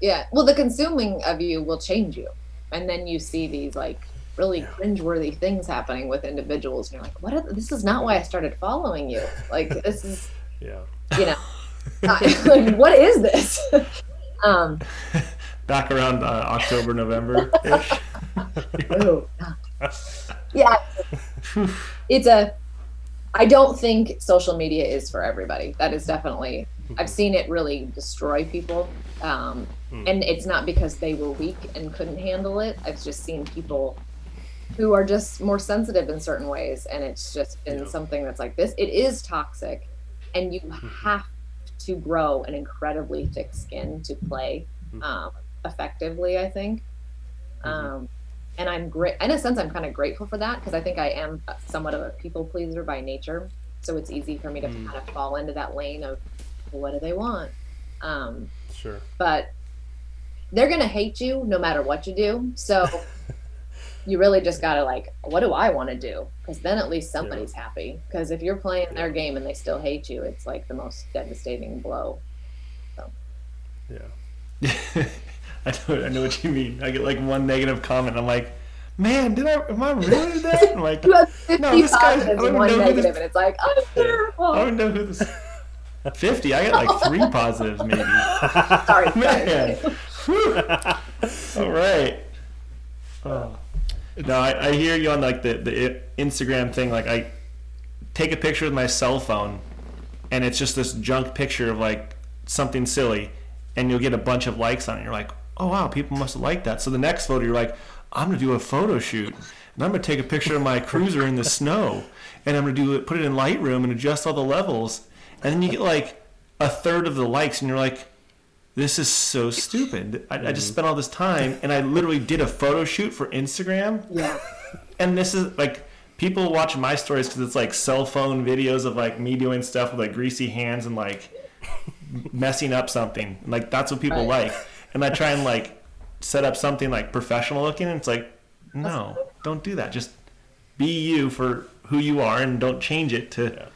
yeah. Well, the consuming of you will change you, and then you see these like really cringeworthy things happening with individuals, and you're like, what? Are, this is not why I started following you. Like this is [LAUGHS] Yeah. you know, [LAUGHS] [LAUGHS] like what is this? um, back around uh, October November ish [LAUGHS] oh, yeah, [LAUGHS] it's a. I don't think social media is for everybody. That is definitely. I've seen it really destroy people, um, and it's not because they were weak and couldn't handle it. I've just seen people who are just more sensitive in certain ways, and it's just been Yeah. something that's like this. It is toxic, and you have to grow an incredibly thick skin to play um, effectively. I think. Um, and I'm great. In a sense, I'm kind of grateful for that because I think I am somewhat of a people pleaser by nature. So it's easy for me to kind of fall into that lane of well, what do they want? Um, Sure. but they're gonna hate you no matter what you do. So [LAUGHS] you really just gotta like, what do I want to do? Because then at least somebody's happy. Because if you're playing their game and they still hate you, it's like the most devastating blow. So. Yeah. [LAUGHS] I know, I know what you mean. I get like one negative comment. I'm like, man, did I? Am I really that? I'm like, You have 50 No, this guy- I don't know who this- negative, and it's like, I'm terrible. I don't know who this. Fifty. I got like three [LAUGHS] positives, maybe. Sorry, Man. sorry. [LAUGHS] All right. Oh. No, I, I hear you on like the the Instagram thing. Like I take a picture with my cell phone, and it's just this junk picture of like something silly, and you'll get a bunch of likes on it. You're like, oh wow, people must have liked that. So the next photo, you're like, I'm gonna do a photo shoot, and I'm gonna take a picture of my [LAUGHS] cruiser in the snow, and I'm gonna do it, put it in Lightroom and adjust all the levels, and then you get like a third of the likes, and you're like, this is so stupid. I, I just mm. spent all this time, and I literally did a photo shoot for Instagram, Yeah. and this is like people watch my stories because it's like cell phone videos of like me doing stuff with like greasy hands and like messing up something. Like that's what people Right. like. And I try and like set up something like professional looking, and it's like, no, don't do that. Just be you for who you are, and don't change it to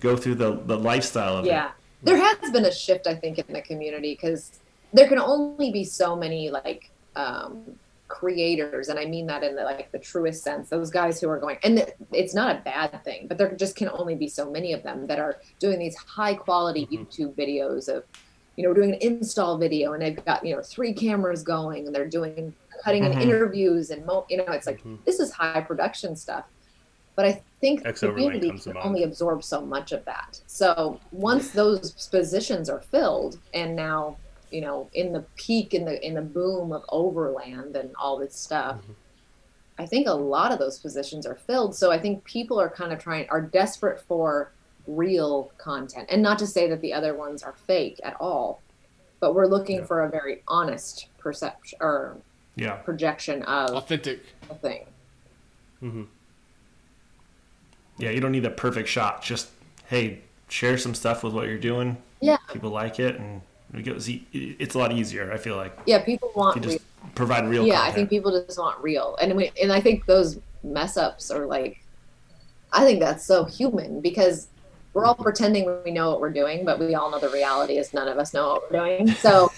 go through the the lifestyle of Yeah. There has been a shift, I think, in the community because there can only be so many like um, creators, and I mean that in the like the truest sense. Those guys who are going, and it's not a bad thing, but there just can only be so many of them that are doing these high quality YouTube videos of, you know, doing an install video, and they've got you know three cameras going, and they're doing cutting and Mhm. interviews, and mo- you know, it's like this is high production stuff. But I think the X overland community can only absorb so much of that. So once those positions are filled, and now you know, in the peak, in the in the boom of overland and all this stuff, I think a lot of those positions are filled. So I think people are kind of trying, are desperate for real content, and not to say that the other ones are fake at all, but we're looking Yeah. for a very honest perception or Yeah. projection of Authentic. a thing. Mm-hmm. Yeah, you don't need a perfect shot. Just hey, share some stuff with what you're doing. Yeah. People like it, and it goes. It's a lot easier. I feel like Yeah, people want if you real. just provide real. yeah, I think people just want real, and we, and I think those mess ups are like, I think that's so human because we're all pretending we know what we're doing, but we all know the reality is none of us know what we're doing. [LAUGHS] So,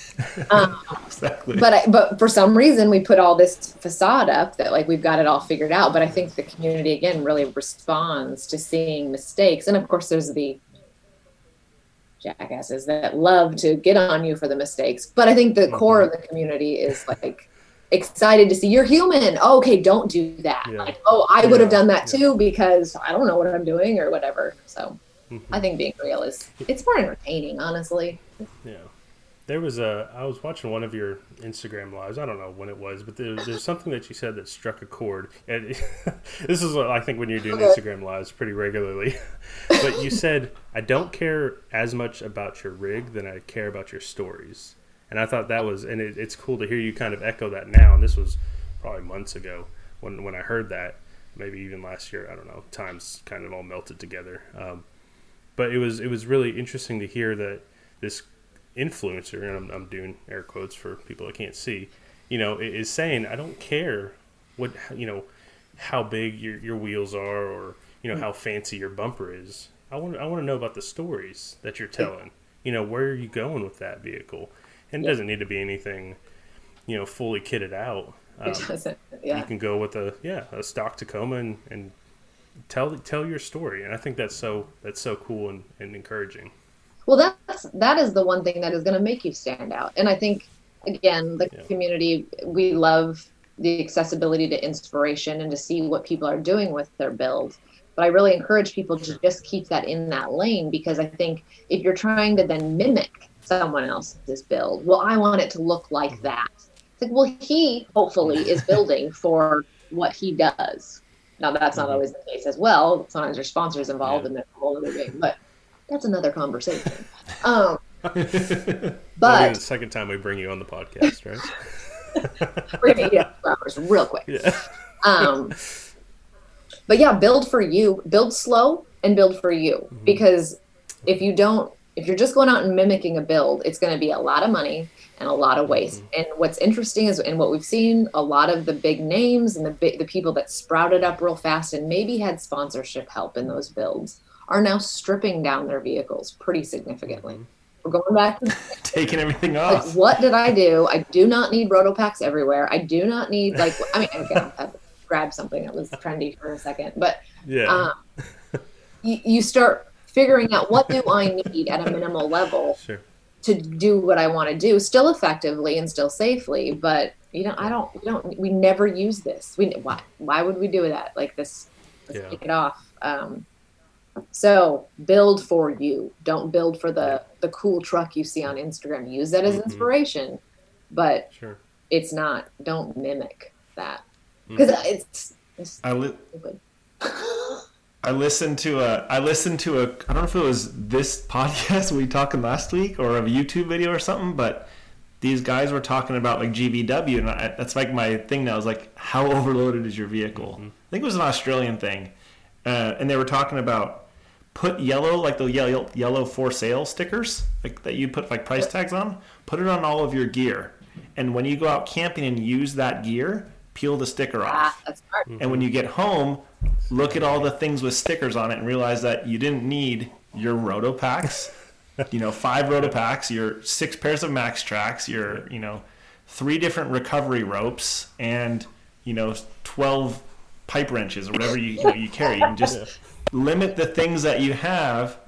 um, exactly. but I, but for some reason we put all this facade up that like we've got it all figured out. But I think the community again really responds to seeing mistakes, and of course there's the jackasses that love to get on you for the mistakes. But I think the core of the community is like excited to see you're human. Oh, okay, don't do that. Yeah. Like, oh, I would have done that yeah. too because I don't know what I'm doing or whatever. So Mm-hmm. I think being real is it's more entertaining, honestly. Yeah. There was a. I was watching one of your Instagram lives. I don't know when it was, but there, there's something that you said that struck a chord. And [LAUGHS] this is, what I think, when you're doing Okay. Instagram lives pretty regularly. [LAUGHS] but you said, "I don't care as much about your rig than I care about your stories." And I thought that was, and it, it's cool to hear you kind of echo that now. And this was probably months ago when when I heard that. Maybe even last year. I don't know. Times kind of all melted together. Um, but it was it was really interesting to hear that this influencer, and I'm, I'm doing air quotes for people that can't see, you know, is saying, I don't care what, you know, how big your, your wheels are or, you know, how fancy your bumper is. I want, I want to know about the stories that you're telling. You know, where are you going with that vehicle? And it doesn't need to be anything, you know, fully kitted out. Um, It doesn't. you can go with a yeah a stock Tacoma and, and tell tell your story and I think that's so that's so cool and, and encouraging Well, that's that is the one thing that is going to make you stand out. And I think again, the Yeah. community we love the accessibility to inspiration and to see what people are doing with their build. But I really encourage people to just keep that in that lane because I think if you're trying to then mimic someone else's build, well, I want it to look like mm-hmm. that. It's like, well, he hopefully is [LAUGHS] building for what he does. Now, that's not Mhm. always the case as well. Sometimes there's sponsors involved Yeah. and a whole other game, but that's another conversation. [LAUGHS] Um, but the second time we bring you on the podcast right [LAUGHS] we're gonna eat up hours real quick. yeah Um, but yeah, build for you. Build slow and build for you because if you don't, if you're just going out and mimicking a build, it's going to be a lot of money and a lot of waste. And what's interesting is, and what we've seen, a lot of the big names and the big, the people that sprouted up real fast and maybe had sponsorship help in those builds are now stripping down their vehicles pretty significantly. We're going back to [LAUGHS] Taking everything like off. what did I do? I do not need rotopacks everywhere. I do not need like I mean okay, [LAUGHS] I grabbed something that was trendy for a second, but yeah um, [LAUGHS] you, you start figuring out what do I need at a minimal level sure to do what I want to do, still effectively and still safely. But you know, I don't, we don't, we never use this. We why why would we do that? Like this, let's Yeah. take it off. Um, So build for you. Don't build for the the cool truck you see on Instagram. Use that as inspiration, but Sure. it's not. Don't mimic that because it's, it's I li- stupid. [LAUGHS] I listened to a I listened to a I don't know if it was this [LAUGHS] podcast we talking last week or a YouTube video or something, but these guys were talking about like GVW, and I, that's like my thing now. Is like how [LAUGHS] overloaded is your vehicle? I think it was an Australian thing, uh, and they were talking about put yellow like the yellow yellow for sale stickers like that you put like price tags on. Put it on all of your gear, and when you go out camping and use that gear, peel the sticker off. Ah, that's smart. And when you get home, look at all the things with stickers on it and realize that you didn't need your roto packs. you know, five roto packs, your six pairs of MAXTRAX, your, you know, three different recovery ropes, and, you know, 12 pipe wrenches or whatever you, you, know, you carry. And just limit the things that you have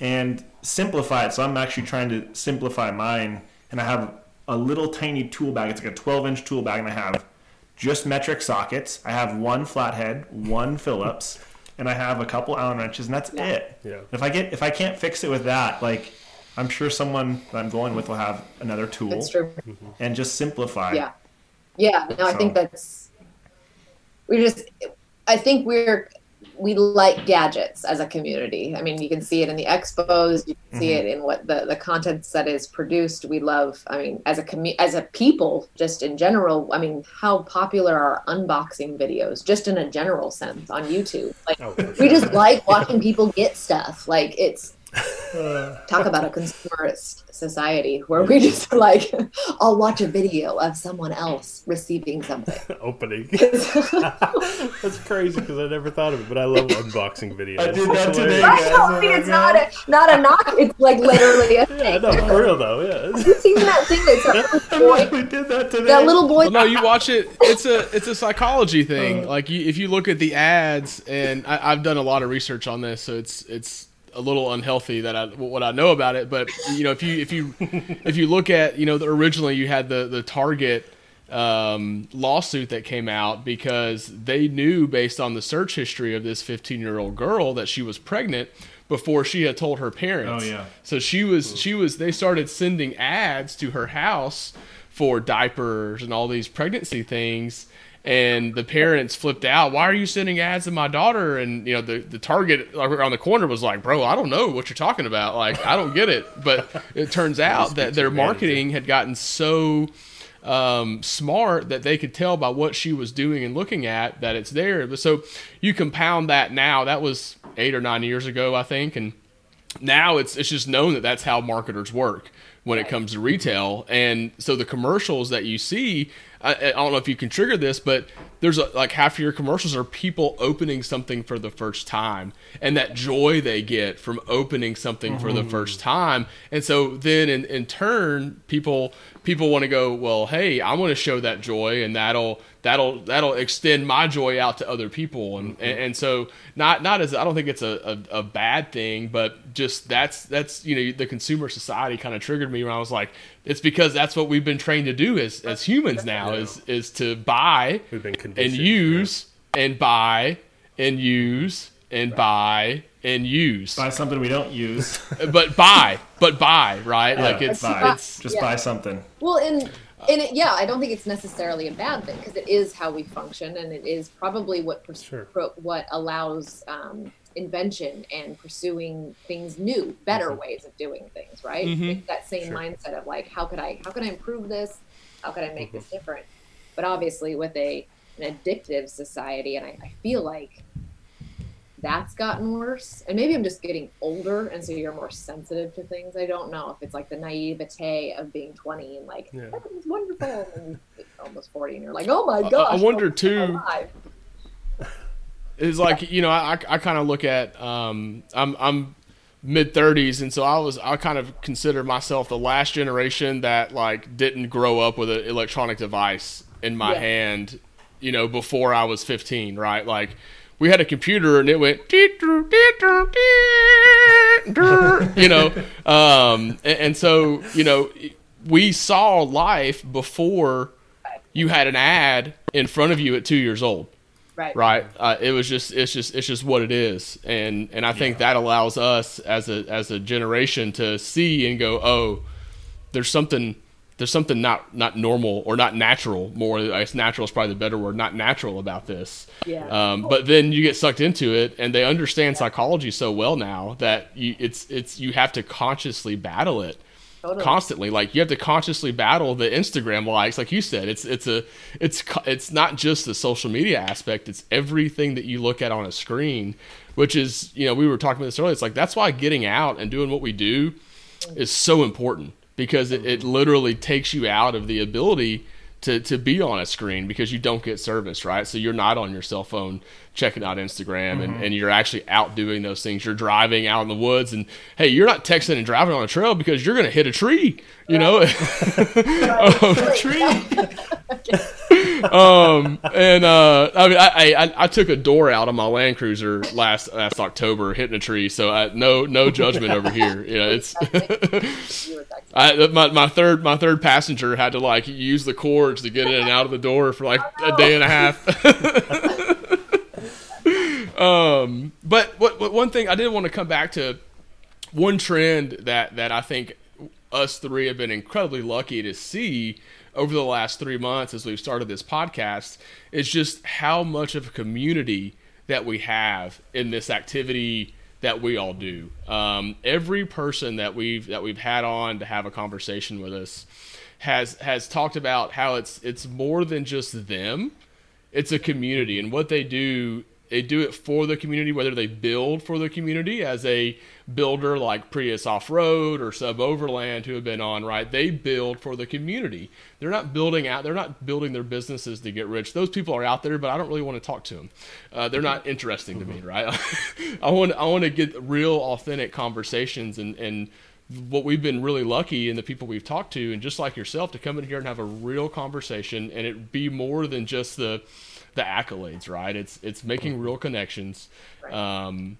and simplify it. So I'm actually trying to simplify mine. And I have a little tiny tool bag. It's like a 12 inch tool bag, and I have just metric sockets. I have one flathead, one Phillips, [LAUGHS] and I have a couple Allen wrenches, and that's it. Yeah. If I get if I can't fix it with that, like I'm sure someone that I'm going with will have another tool That's true. Mm-hmm. and just simplify. Yeah. Yeah. No, I think that's we just I think we're we like gadgets as a community. I mean, you can see it in the expos, you can see Mm-hmm. it in what the the content that is produced. We love. I mean, as a commu- as a people, just in general. I mean, how popular are unboxing videos, just in a general sense, on YouTube? Like, Oh, we just like [LAUGHS] watching people get stuff. Like, it's talk about a consumerist society where we just [LAUGHS] like, I'll watch a video of someone else receiving something. [LAUGHS] opening. [LAUGHS] That's crazy because I never thought of it, but I love unboxing videos. I did that It's today. hilarious. I mean, it's not a not a knock. It's like literally a Yeah, no, for real though. Yeah. Have you seen that thing that's that little boy? we did that today. That little boy. Well, no, you watch it. It's a it's a psychology thing. Uh. Like you, if you look at the ads, and I, I've done a lot of research on this, so it's it's a little unhealthy that I what I know about it. But you know, if you if you [LAUGHS] if you look at you know, the, originally you had the the Target um, lawsuit that came out because they knew based on the search history of this 15 year old girl that she was pregnant before she had told her parents. Oh, yeah. So she was she was they started sending ads to her house for diapers and all these pregnancy things and the parents flipped out why are you sending ads to my daughter? And you know the, the target around the corner was like bro i don't know what you're talking about. Like i don't get it. But it turns [LAUGHS] out that their marketing had gotten so um, smart that they could tell by what she was doing and looking at that it's there. But so you compound that now that was eight or nine years ago i think and now it's it's just known that that's how marketers work when it comes to retail. And so the commercials that you see I, I don't know if you can trigger this but there's a, like half of your commercials are people opening something for the first time and that joy they get from opening something for the mm-hmm. first time. And so then in, in turn people people want to go well hey i want to show that joy and that'll that'll that'll extend my joy out to other people. And and, and so not not as i don't think it's a, a, a bad thing but just that's that's you know the consumer society kind of triggered me when i was like it's because that's what we've been trained to do as as humans now is is to buy and use and buy and use and buy and use buy something we don't use. [LAUGHS] but buy but buy right like it's buy. it's just yeah. buy something. Well, and and it, yeah, I don't think it's necessarily a bad thing because it is how we function, and it is probably what pers- Sure. pro- what allows um, invention and pursuing things new, better ways of doing things. Right? Mhm. It's that same Sure. mindset of like, how could I how could I improve this? How could I make this different? But obviously, with a an addictive society, and I, I feel like that's gotten worse. And maybe I'm just getting older, and so you're more sensitive to things. I don't know if it's like the naivete of being 20 and like, Yeah. everything's wonderful. And almost 40, and you're like, oh my I- gosh. I wonder, I'm too, is like you know I, I kind of look at um I'm I'm mid 30s and so I was I kind of consider myself the last generation that like didn't grow up with an electronic device in my Yeah. hand you know before I was 15 right like we had a computer and it went [LAUGHS] you know? Um and, and so you know we saw life before you had an ad in front of you at 2 years old. Right. right? Uh, it was just it's just it's just what it is. And and i think that allows us as a as a generation to see and go oh there's something there's something not not normal or not natural more i guess natural is probably the better word not natural about this Yeah. um, but then you get sucked into it and they understand psychology so well now that you it's it's you have to consciously battle it Totally. constantly like you have to consciously battle the instagram likes like you said it's it's a it's it's not just the social media aspect it's everything that you look at on a screen which is you know we were talking about this earlier it's like that's why getting out and doing what we do is so important because it, it literally takes you out of the ability to, to be on a screen because you don't get service, right? So you're not on your cell phone checking out Instagram and, mm-hmm. and you're actually out doing those things. You're driving out in the woods and hey, you're not texting and driving on a trail because you're going to hit a tree, you know? [LAUGHS] [LAUGHS] a tree. [LAUGHS] [LAUGHS] um, and uh, I mean, I, I I took a door out of my Land Cruiser last last October, hitting a tree. So I, no no judgment over here. You know, it's [LAUGHS] [LAUGHS] You were texting. I, my, my third my third passenger had to like use the cords to get in and out of the door for like a day and a half. um, but what, what one thing I did want to come back to one trend that that I think us three have been incredibly lucky to see over the last three months as we've started this podcast is just how much of a community that we have in this activity that we all do. Um, every person that we've that we've had on to have a conversation with us has has talked about how it's it's more than just them it's a community and what they do they do it for the community whether they build for the community as a builder like prius off-road or sub overland who have been on right? They build for the community. They're not building out they're not building their businesses to get rich. Those people are out there but i don't really want to talk to them uh, they're not interesting to me right? [LAUGHS] I want i want to get real authentic conversations and and what we've been really lucky and the people we've talked to and just like yourself to come in here and have a real conversation and it be more than just the the accolades right? It's it's making real connections. Um,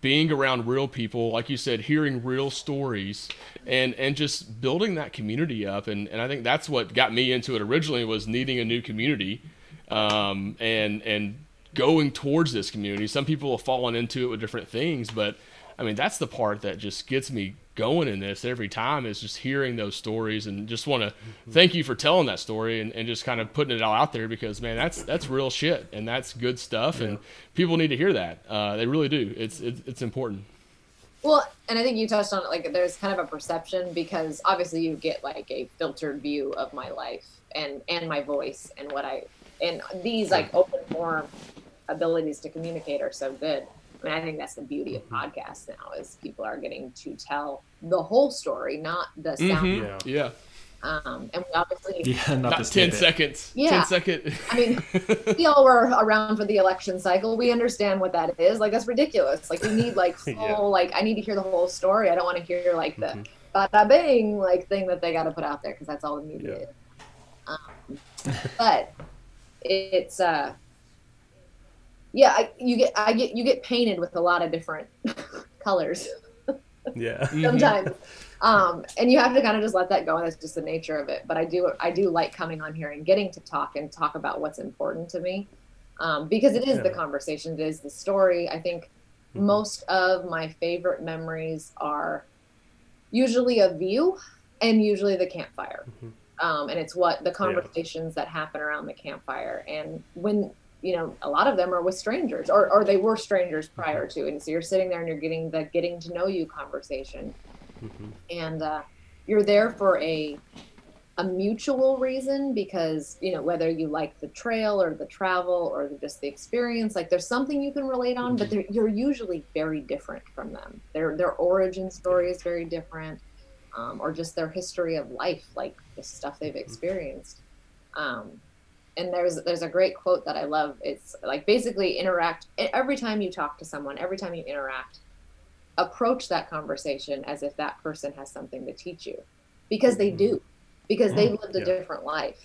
being around real people like you said hearing real stories and and just building that community up. And and i think that's what got me into it originally was needing a new community um, and and going towards this community. Some people have fallen into it with different things but I mean, that's the part that just gets me going in this every time is just hearing those stories and just want to thank you for telling that story and, and just kind of putting it all out there because man, that's, that's real shit and that's good stuff and people need to hear that. Uh, they really do. It's, it's, it's important. Well, and I think you touched on it. Like, there's kind of a perception because obviously you get like a filtered view of my life and and my voice and what I and these like open form abilities to communicate are so good. I mean, I think that's the beauty of podcasts now is people are getting to tell the whole story, not the sound. Mhm. Yeah. Yeah. Um, and we obviously, Yeah, not, Not 10 seconds. Yeah. 10 second. I mean, [LAUGHS] we all were around for the election cycle. We understand what that is. Like that's ridiculous. Like we need like [LAUGHS] full. Yeah. Like I need to hear the whole story. I don't want to hear like the Mhm. bada bing like thing that they got to put out there because that's all the media Yeah. Um, [LAUGHS] but it's uh, yeah. I, you get I get you get painted with a lot of different [LAUGHS] colors Yeah. Mhm. sometimes. Um, and you have to kind of just let that go, and that's just the nature of it. But I do, I do like coming on here and getting to talk and talk about what's important to me, um, because it is the conversation, it is the story. I think Mhm. most of my favorite memories are usually a view, and usually the campfire. Mhm. Um, and it's what the conversations that happen around the campfire, and when you know a lot of them are with strangers, or or they were strangers prior to, and so you're sitting there and you're getting the getting to know you conversation. Mhm. and uh, you're there for a a mutual reason because you know whether you like the trail or the travel or just the experience like there's something you can relate on but they're, you're usually very different from them. Their their origin story is very different um, or just their history of life like the stuff they've experienced. Um, and there's there's a great quote that I love. It's like basically interact every time you talk to someone, every time you interact, approach that conversation as if that person has something to teach you, because they do, because they've lived a Yeah. different life,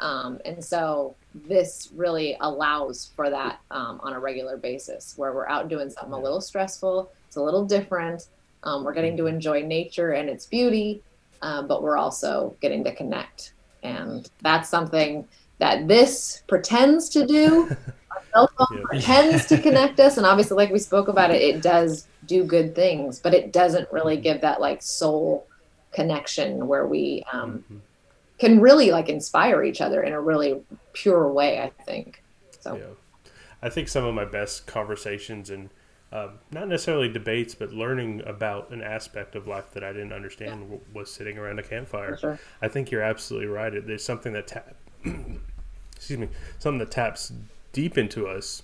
um, and so this really allows for that um, on a regular basis, where we're out doing something a little stressful, it's a little different. Um, we're getting to enjoy nature and its beauty, um, but we're also getting to connect, and that's something that this pretends to do [LAUGHS] Our cell phone pretends to [LAUGHS] connect us, and obviously, like we spoke about it, it does do good things, but it doesn't really give that like soul connection where we um, can really like inspire each other in a really pure way. I think so. Yeah. I think some of my best conversations and um, not necessarily debates, but learning about an aspect of life that I didn't understand w- was sitting around a campfire. Sure. I think you're absolutely right. There's something that tap, [CLEARS THROAT] excuse me, something that taps deep into us,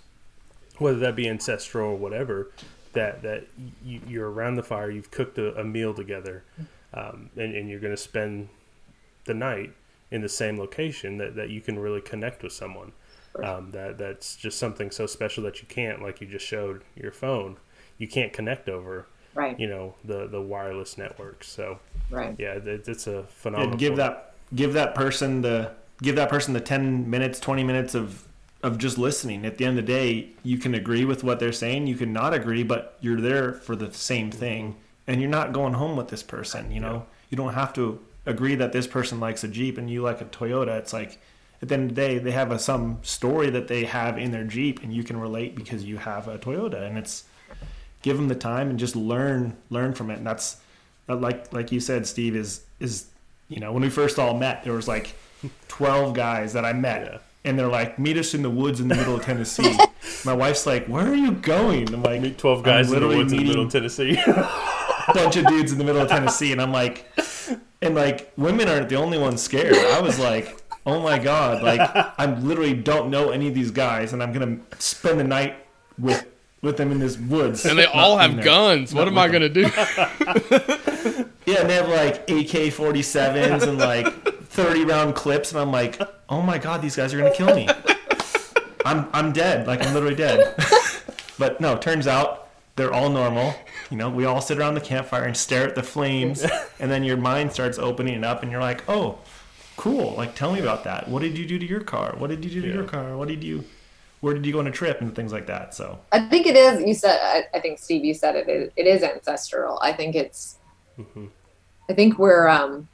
whether that be ancestral or whatever. That that you, you're around the fire, you've cooked a, a meal together, um, and, and you're going to spend the night in the same location. That, that you can really connect with someone. Um, that that's just something so special that you can't, like you just showed your phone, you can't connect over, Right. you know, the the wireless networks. So Right. yeah, it, it's a phenomenal. and give point. that give that person the give that person the 10 minutes 20 minutes of of just listening. At the end of the day you can agree with what they're saying you can not agree but you're there for the same thing and you're not going home with this person you know? You don't have to agree that this person likes a jeep and you like a toyota. It's like at the end of the day they have a, some story that they have in their jeep and you can relate because you have a toyota and it's give them the time and just learn learn from it and that's like like you said steve is is you know when we first all met there was like 12 guys that i met Yeah. and they're like meet us in the woods in the middle of tennessee [LAUGHS] my wife's like where are you going i'm like meet twelve guys in the literally woods in the middle of Tennessee. a [LAUGHS] [LAUGHS] bunch of dudes in the middle of tennessee and i'm like and like women aren't the only ones scared i was like oh my god like i literally don't know any of these guys and i'm gonna spend the night with with them in this woods And they all have there. guns. What am I going to do? Yeah, and they have like AK 47s and like 30 round clips, and I'm like, oh my god, these guys are gonna kill me. [LAUGHS] I'm I'm dead, like I'm literally dead. [LAUGHS] but no, turns out they're all normal. You know, we all sit around the campfire and stare at the flames, [LAUGHS] and then your mind starts opening up, and you're like, oh, cool. Like, tell me about that. What did you do to your car? What did you do to your car? What did you? Where did you go on a trip and things like that? So I think it is. You said. I, I think Steve, you said it. It, it is ancestral. I think it's. I think we're um,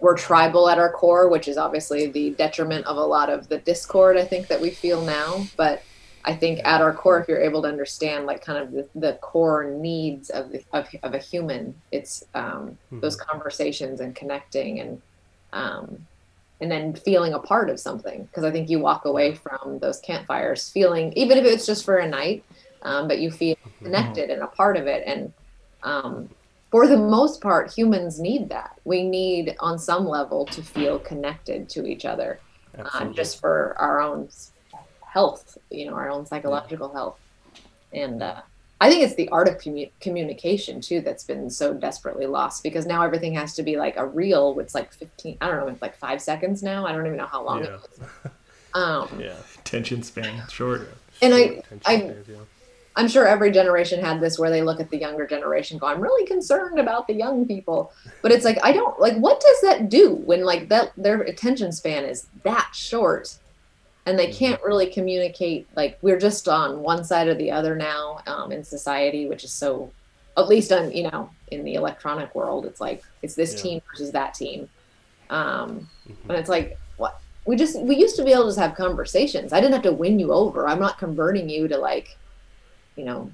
we're tribal at our core, which is obviously the detriment of a lot of the discord. I think that we feel now, but I think at our core, if you're able to understand like kind of the, the core needs of, the, of of a human, it's um, those conversations and connecting and um, and then feeling a part of something. Because i think you walk away from those campfires feeling even if it's just for a night um, but you feel connected and a part of it. And um, for the most part humans need that we need on some level to feel connected to each other uh, just for our own health you know our own psychological health and uh, I think it's the art of commu- communication too that's been so desperately lost because now everything has to be like a reel. It's like fifteen. I don't know. It's like five seconds now. I don't even know how long Yeah. it is. Um, [LAUGHS] yeah. attention span short. And I- I-. I'm sure every generation had this where they look at the younger generation, go, "I'm really concerned about the young people," but it's like I don't like. What does that do when like that their attention span is that short, and they can't really communicate? Like we're just on one side or the other now um, in society, which is so. At least on you know in the electronic world, it's like it's this Yeah. team versus that team, um, and it's like what we just we used to be able to just have conversations. I didn't have to win you over. I'm not converting you to like you know,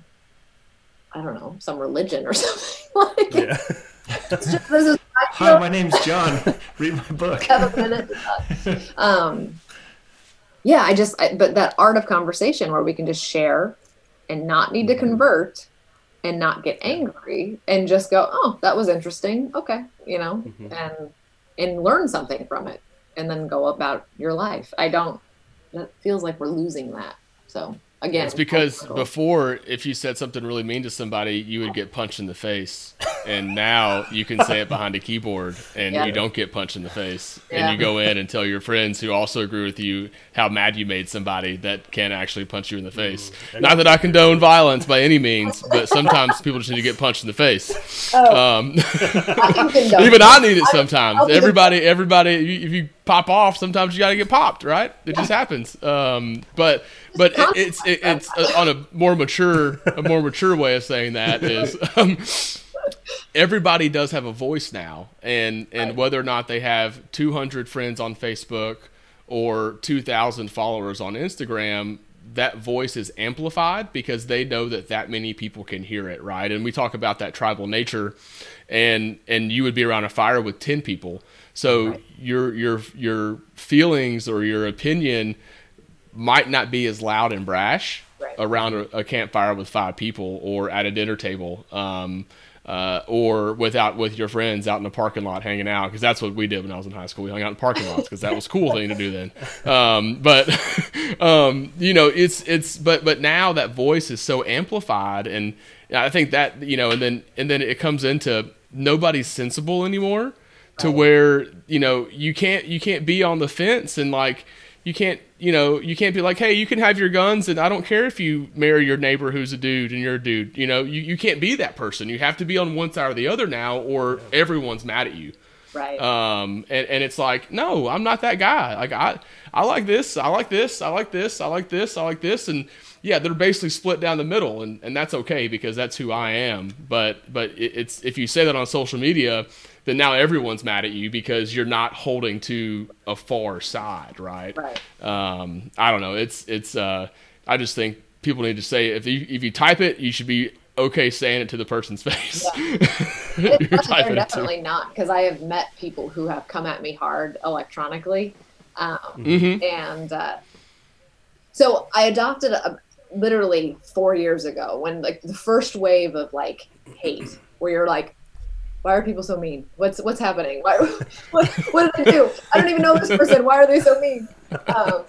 I don't know, some religion or [LAUGHS] something. like, Yeah. [LAUGHS] just, is Hi, my name's John. [LAUGHS] Read my book. have a minute. Um, yeah, I just, I, but that art of conversation where we can just share and not need to convert and not get angry and just go, oh, that was interesting. Okay. You know, Mhm. and, and learn something from it and then go about your life. I don't, it feels like we're losing that. So again, It's because before, if you said something really mean to somebody, you would get punched in the face, and now you can say it behind a keyboard, and Yeah. you don't get punched in the face, Yeah. and you go in and tell your friends who also agree with you how mad you made somebody that can actually punch you in the face. Not that I condone violence by any means, but sometimes people just need to get punched in the face. Um, I [LAUGHS] even I need it sometimes. I'll be the- Everybody, everybody, you- if you pop off, sometimes you got to get popped, right? It just happens. Um, but but it, it's it, it's uh, on a more mature a more mature way of saying that is [LAUGHS] um, everybody does have a voice now, and and whether or not they have 200 friends on Facebook or 2,000 followers on Instagram, that voice is amplified because they know that that many people can hear it, right? And we talk about that tribal nature, and and you would be around a fire with ten people, so right. your your your feelings or your opinion might not be as loud and brash right. around a, a, campfire with five people or at a dinner table. Um, uh, or without with your friends out in the parking lot hanging out because that's what we did when I was in high school. We hung out in parking lots because that was a cool thing to do then. Um, but [LAUGHS] um, you know, it's it's but but now that voice is so amplified, and I think that you know, and then and then it comes into nobody's sensible anymore to where you know you can't you can't be on the fence and like you can't you know you can't be like hey you can have your guns and i don't care if you marry your neighbor who's a dude and you're a dude. You know you, you can't be that person. You have to be on one side or the other now or everyone's mad at you. Right. Um and, and it's like no i'm not that guy. Like i i like this i like this i like this i like this i like this. And yeah they're basically split down the middle and and that's okay because that's who i am. But but it, it's if you say that on social media then now everyone's mad at you because you're not holding to a far side, right? Right. Um, I don't know. It's it's. Uh, I just think people need to say if you if you type it, you should be okay saying it to the person's [LAUGHS] face. Yeah. [LAUGHS] [LAUGHS] They're definitely not because I have met people who have come at me hard electronically, um, mm-hmm. and uh, so I adopted a, literally four years ago when like the first wave of like hate, where you're like, why are people so mean? What's what's happening? Why, [LAUGHS] what, what did they do? I don't even know this person. Why are they so mean? Um,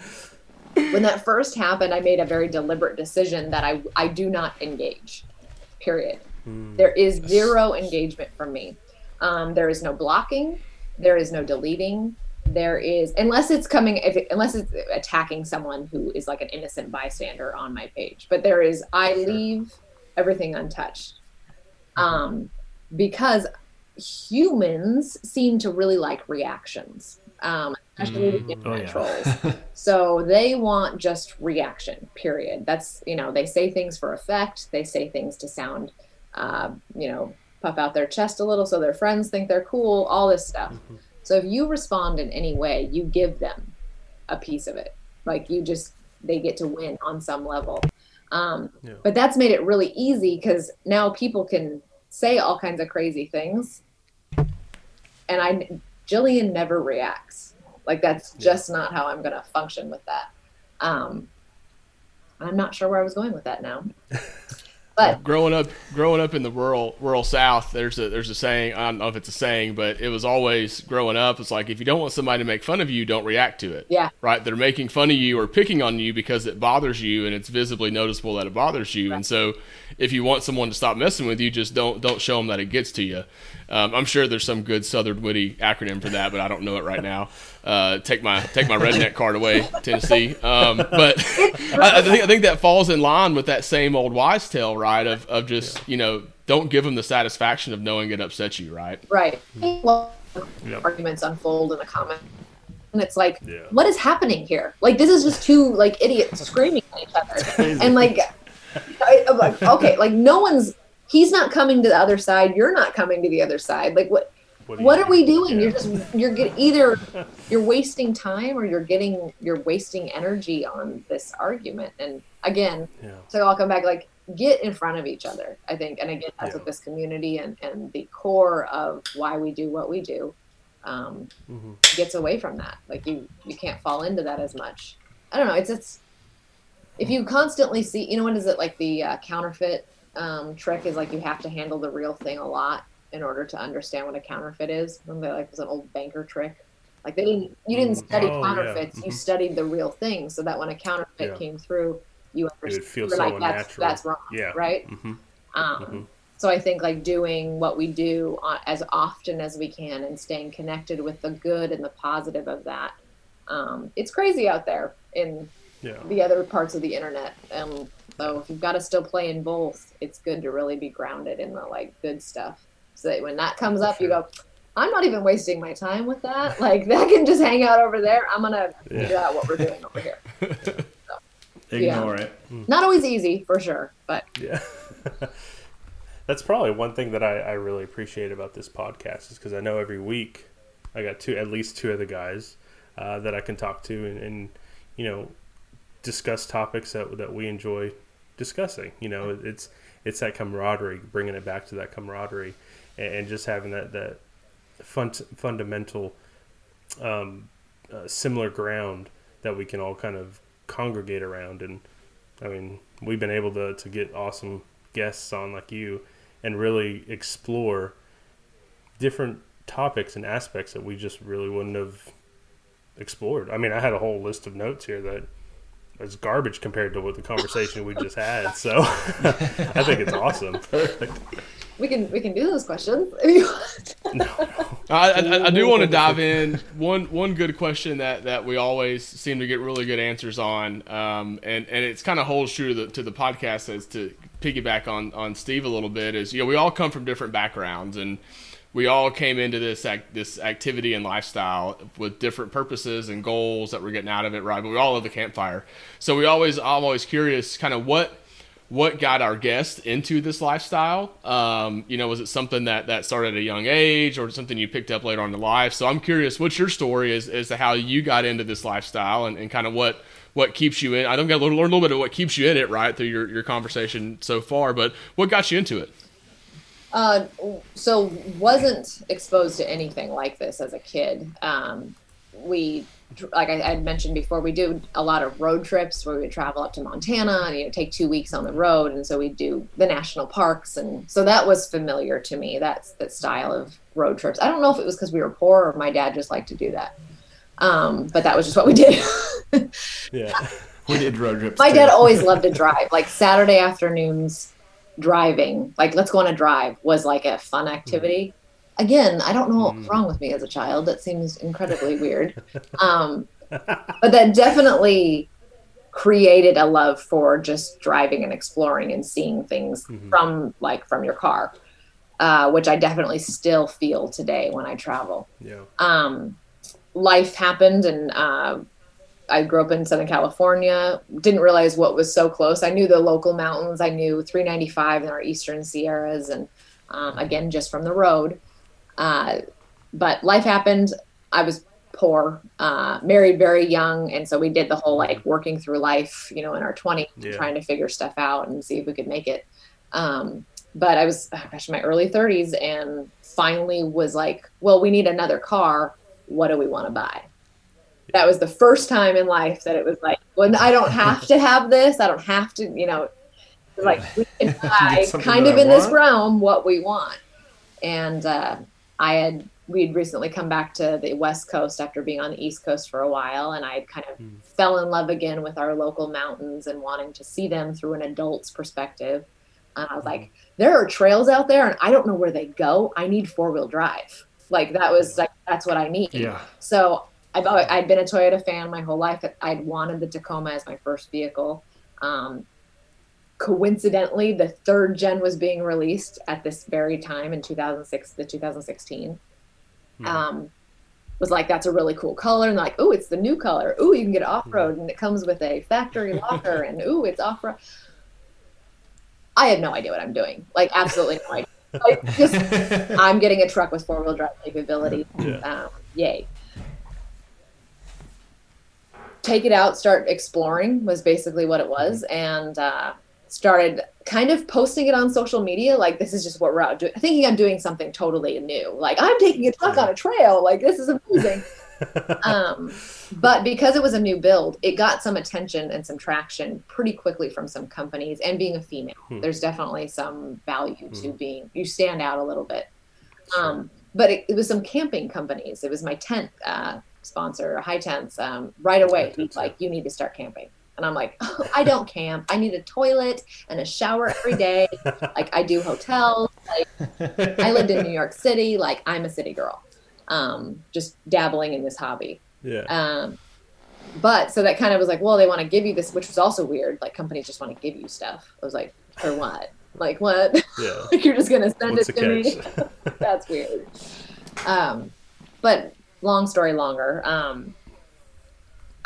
when that first happened, I made a very deliberate decision that I I do not engage. Period. Mm. There is zero engagement from me. Um, there is no blocking. There is no deleting. There is unless it's coming if it, unless it's attacking someone who is like an innocent bystander on my page. But there is I leave everything untouched. Um, because humans seem to really like reactions, um, especially mm, internet oh, yeah. trolls. [LAUGHS] so they want just reaction. Period. That's you know they say things for effect. They say things to sound, uh, you know, puff out their chest a little so their friends think they're cool. All this stuff. Mm-hmm. So if you respond in any way, you give them a piece of it. Like you just they get to win on some level. Um, yeah. But that's made it really easy because now people can say all kinds of crazy things and I Jillian never reacts. Like that's just not how I'm going to function with that. Um, I'm not sure where I was going with that now. [LAUGHS] But growing up, growing up in the rural rural South, there's a there's a saying. I don't know if it's a saying, but it was always growing up. It's like if you don't want somebody to make fun of you, don't react to it. Yeah. Right. They're making fun of you or picking on you because it bothers you and it's visibly noticeable that it bothers you. Right. And so, if you want someone to stop messing with you, just don't don't show them that it gets to you. Um, I'm sure there's some good Southern witty acronym for that, but I don't know it right now. Uh, take my take my redneck card away, Tennessee. Um, but [LAUGHS] I, I, think I think that falls in line with that same old wise tale, right? Of of just you know don't give them the satisfaction of knowing it upsets you, right? Right. Well, yep. arguments unfold in a comment and it's like yeah. what is happening here like this is just two like idiots screaming at each other and like, I, like okay like no one's he's not coming to the other side. You're not coming to the other side. Like what what, what are we doing? Yeah. you're just you're get, either [LAUGHS] you're wasting time or you're getting you're wasting energy on this argument. And again yeah. so i'll come back like get in front of each other i think. And again that's yeah. what this community and and the core of why we do what we do um, mm-hmm. gets away from that. Like you you can't fall into that as much. I don't know. It's it's if you constantly see you know what is it like the uh, counterfeit um, trick is like you have to handle the real thing a lot in order to understand what a counterfeit is. Remember, like, it was an old banker trick. Like they didn't, you didn't mm. study oh, counterfeits. Yeah. You mm-hmm. studied the real thing, so that when a counterfeit yeah. came through, you understood. it so like, that's that's wrong. Yeah. Right. Mm-hmm. Um, mm-hmm. So I think like doing what we do as often as we can and staying connected with the good and the positive of that. Um, it's crazy out there in yeah. the other parts of the internet. Um, so if you've got to still play in both, it's good to really be grounded in the like good stuff. So that when that comes up, you go, I'm not even wasting my time with that. [LAUGHS] Like that can just hang out over there. I'm gonna yeah. figure out what we're doing over here. [LAUGHS] So, Ignore yeah. it. Not always easy for sure, but yeah. [LAUGHS] That's probably one thing that I, I really appreciate about this podcast is because I know every week I got two, at least two of the guys uh, that I can talk to and, and you know discuss topics that that we enjoy discussing. You know, it's it's that camaraderie, bringing it back to that camaraderie, and, and just having that that fun, fundamental um, uh, similar ground that we can all kind of congregate around. And I mean, we've been able to to get awesome guests on like you, and really explore different topics and aspects that we just really wouldn't have explored. I mean, I had a whole list of notes here that is garbage compared to what the conversation we just had. So [LAUGHS] [LAUGHS] I think it's awesome. Perfect. [LAUGHS] We can we can do those questions. [LAUGHS] I, I, I, do want to dive in one one good question that, that we always seem to get really good answers on, um, and and it's kind of holds true to the to the podcast as to piggyback on on Steve a little bit is you know we all come from different backgrounds and we all came into this act, this activity and lifestyle with different purposes and goals that we're getting out of it, right? But we all love the campfire, so we always I'm always curious, kind of what what got our guests into this lifestyle. Um, you know, was it something that that started at a young age, or something you picked up later on in life? So I'm curious, what's your story as, as to how you got into this lifestyle and, and kind of what what keeps you in. I don't get to learn a little bit of what keeps you in it, right, through your, your conversation so far, but what got you into it? Uh, so wasn't exposed to anything like this as a kid. Um, we, like I had mentioned before, we do a lot of road trips where we would travel up to Montana and you know take two weeks on the road, and so we do the national parks, and so that was familiar to me. That's that style of road trips. I don't know if it was because we were poor or my dad just liked to do that, um, but that was just what we did. [LAUGHS] yeah, we did road trips. My too. dad always loved to [LAUGHS] drive, like Saturday afternoons driving, like let's go on a drive was like a fun activity. Mm. Again, I don't know what's mm. wrong with me as a child. That seems incredibly [LAUGHS] weird. Um, but that definitely created a love for just driving and exploring and seeing things mm-hmm. from like from your car, uh, which I definitely still feel today when I travel. Yeah. Um, life happened and uh, I grew up in Southern California. Didn't realize what was so close. I knew the local mountains. I knew 395 in our eastern Sierras, and um, again, just from the road. Uh, but life happened. I was poor, uh, married very young, and so we did the whole like working through life, you know, in our 20s, yeah. trying to figure stuff out and see if we could make it. Um, but I was, oh gosh, in my early 30s, and finally was like, well, we need another car. What do we want to buy? that was the first time in life that it was like, when I don't have to have this, I don't have to, you know, like we can [LAUGHS] buy kind of in this realm what we want. And uh, I had we'd recently come back to the West Coast after being on the East Coast for a while, and I kind of mm. fell in love again with our local mountains and wanting to see them through an adult's perspective. And I was mm. like, there are trails out there, and I don't know where they go. I need four wheel drive. Like that was like that's what I need. Yeah. So I've always, I'd been a Toyota fan my whole life. I'd wanted the Tacoma as my first vehicle. Um, coincidentally, the third gen was being released at this very time in 2006, the 2016. Hmm. Um, was like, that's a really cool color. And like, oh, it's the new color. Oh, you can get off road hmm. and it comes with a factory [LAUGHS] locker and oh, it's off road. I had no idea what I'm doing. Like, absolutely no idea. Like, just, [LAUGHS] I'm getting a truck with four wheel drive capability. Yeah. Um, yay take it out, start exploring was basically what it was, and uh, started kind of posting it on social media. Like this is just what we're out doing. Thinking I'm doing something totally new. Like I'm taking a truck on a trail. Like this is amazing. [LAUGHS] um, but because it was a new build, it got some attention and some traction pretty quickly from some companies. And being a female, hmm. there's definitely some value to hmm. being you stand out a little bit. Um, but it, it, was some camping companies. It was my tent uh, sponsor, High Tents, um, right away. Like, you need to start camping. And I'm like, oh, [LAUGHS] I don't camp. I need a toilet and a shower every day. [LAUGHS] like I do hotels. Like I lived in New York City. Like I'm a city girl. Um, just dabbling in this hobby. Yeah. Um, but so that kind of was like, well, they want to give you this, which was also weird. Like companies just want to give you stuff. I was like, for what? Like what? Yeah. [LAUGHS] like you're just gonna send What's it to me? That's weird. Um, but long story longer. Um,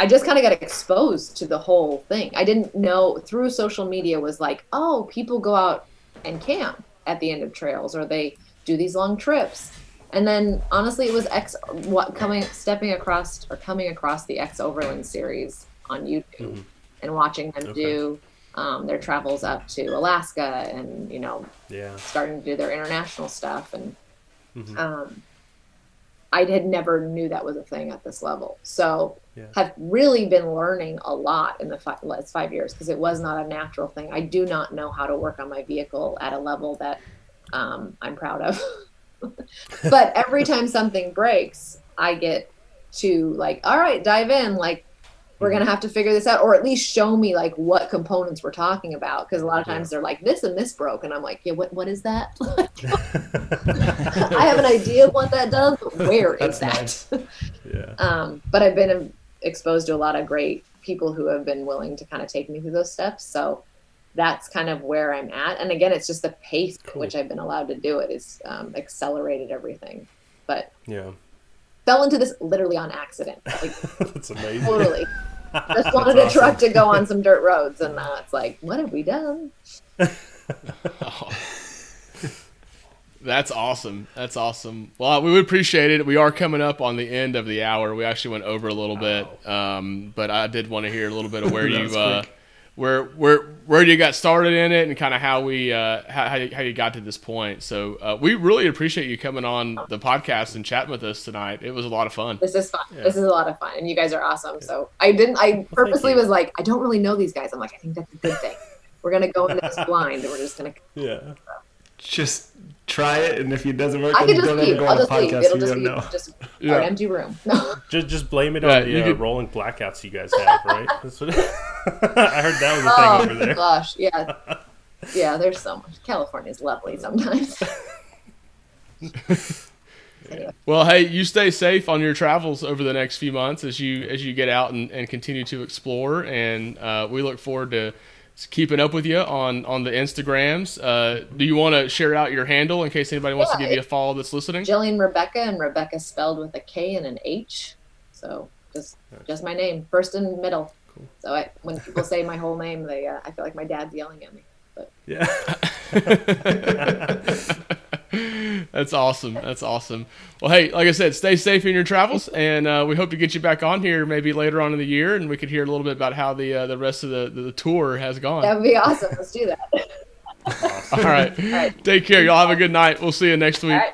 I just kind of got exposed to the whole thing. I didn't know through social media was like, oh, people go out and camp at the end of trails or they do these long trips. And then honestly, it was X what coming stepping across or coming across the X Overland series on YouTube. Mm-hmm. and watching them Okay. do um, their travels up to Alaska and you know Yeah. starting to do their international stuff and Mhm. um, I had never knew that was a thing at this level. So Yeah. have really been learning a lot in the fi- last five years because it was not a natural thing. I do not know how to work on my vehicle at a level that um, I'm proud of. [LAUGHS] but every time something breaks, I get to like, all right, dive in. Like, we're gonna have to figure this out, or at least show me like what components we're talking about. Because a lot of times they're like, this and this broke, and I'm like, yeah, what what is that? [LAUGHS] [LAUGHS] I have an idea of what that does, but where is That's that? nice. yeah. Um, but I've been exposed to a lot of great people who have been willing to kind of take me through those steps. So that's kind of where I'm at. And again, it's just the pace at which I've been allowed to do it is um, accelerated everything. But Yeah. fell into this literally on accident. Like [LAUGHS] That's amazing. totally. [LAUGHS] Just wanted a truck to go on some dirt roads, and now it's like, what have we done? [LAUGHS] That's awesome. That's awesome. Well, we would appreciate it. We are coming up on the end of the hour. We actually went over a little bit, um, but I did want to hear a little bit of where [LAUGHS] you, uh, where where where you got started in it, and kind of how we uh, how how you, how you got to this point. So uh, we really appreciate you coming on the podcast and chatting with us tonight. It was a lot of fun. This is fun. Yeah. This is a lot of fun, and you guys are awesome. So I didn't. I purposely you. was like, I don't really know these guys. I'm like, I think that's a good thing. We're gonna go into this [LAUGHS] blind, and we're just gonna. Yeah. Just try it, and if it doesn't work, I then can just don't ever leave. go I'll on the just leave. podcast. It'll You just don't be know. just [LAUGHS] Yeah. an empty room. [LAUGHS] Just just blame it Yeah, on the you uh, could- rolling blackouts you guys have, right? [LAUGHS] That's what I heard that was a thing Oh over there. gosh, yeah, yeah. There's so much. California's lovely sometimes. anyway, Well, hey, you stay safe on your travels over the next few months as you as you get out and, and continue to explore. And uh, we look forward to keeping up with you on on the Instagrams. Uh, do you want to share out your handle in case anybody wants to give you a follow that's listening? Jillian Rebekah, and Rebekah spelled with a K and an H. So just just my name, first and middle. So I, when people say my whole name, they uh, I feel like my dad's yelling at me. But Yeah. [LAUGHS] That's awesome. That's awesome. Well, hey, like I said, stay safe in your travels, and uh, we hope to get you back on here maybe later on in the year, and we could hear a little bit about how the uh, the rest of the, the tour has gone. that would be awesome. Let's do that. [LAUGHS] All right. right. Take care. Y'all have a good night. We'll see you next week. All right.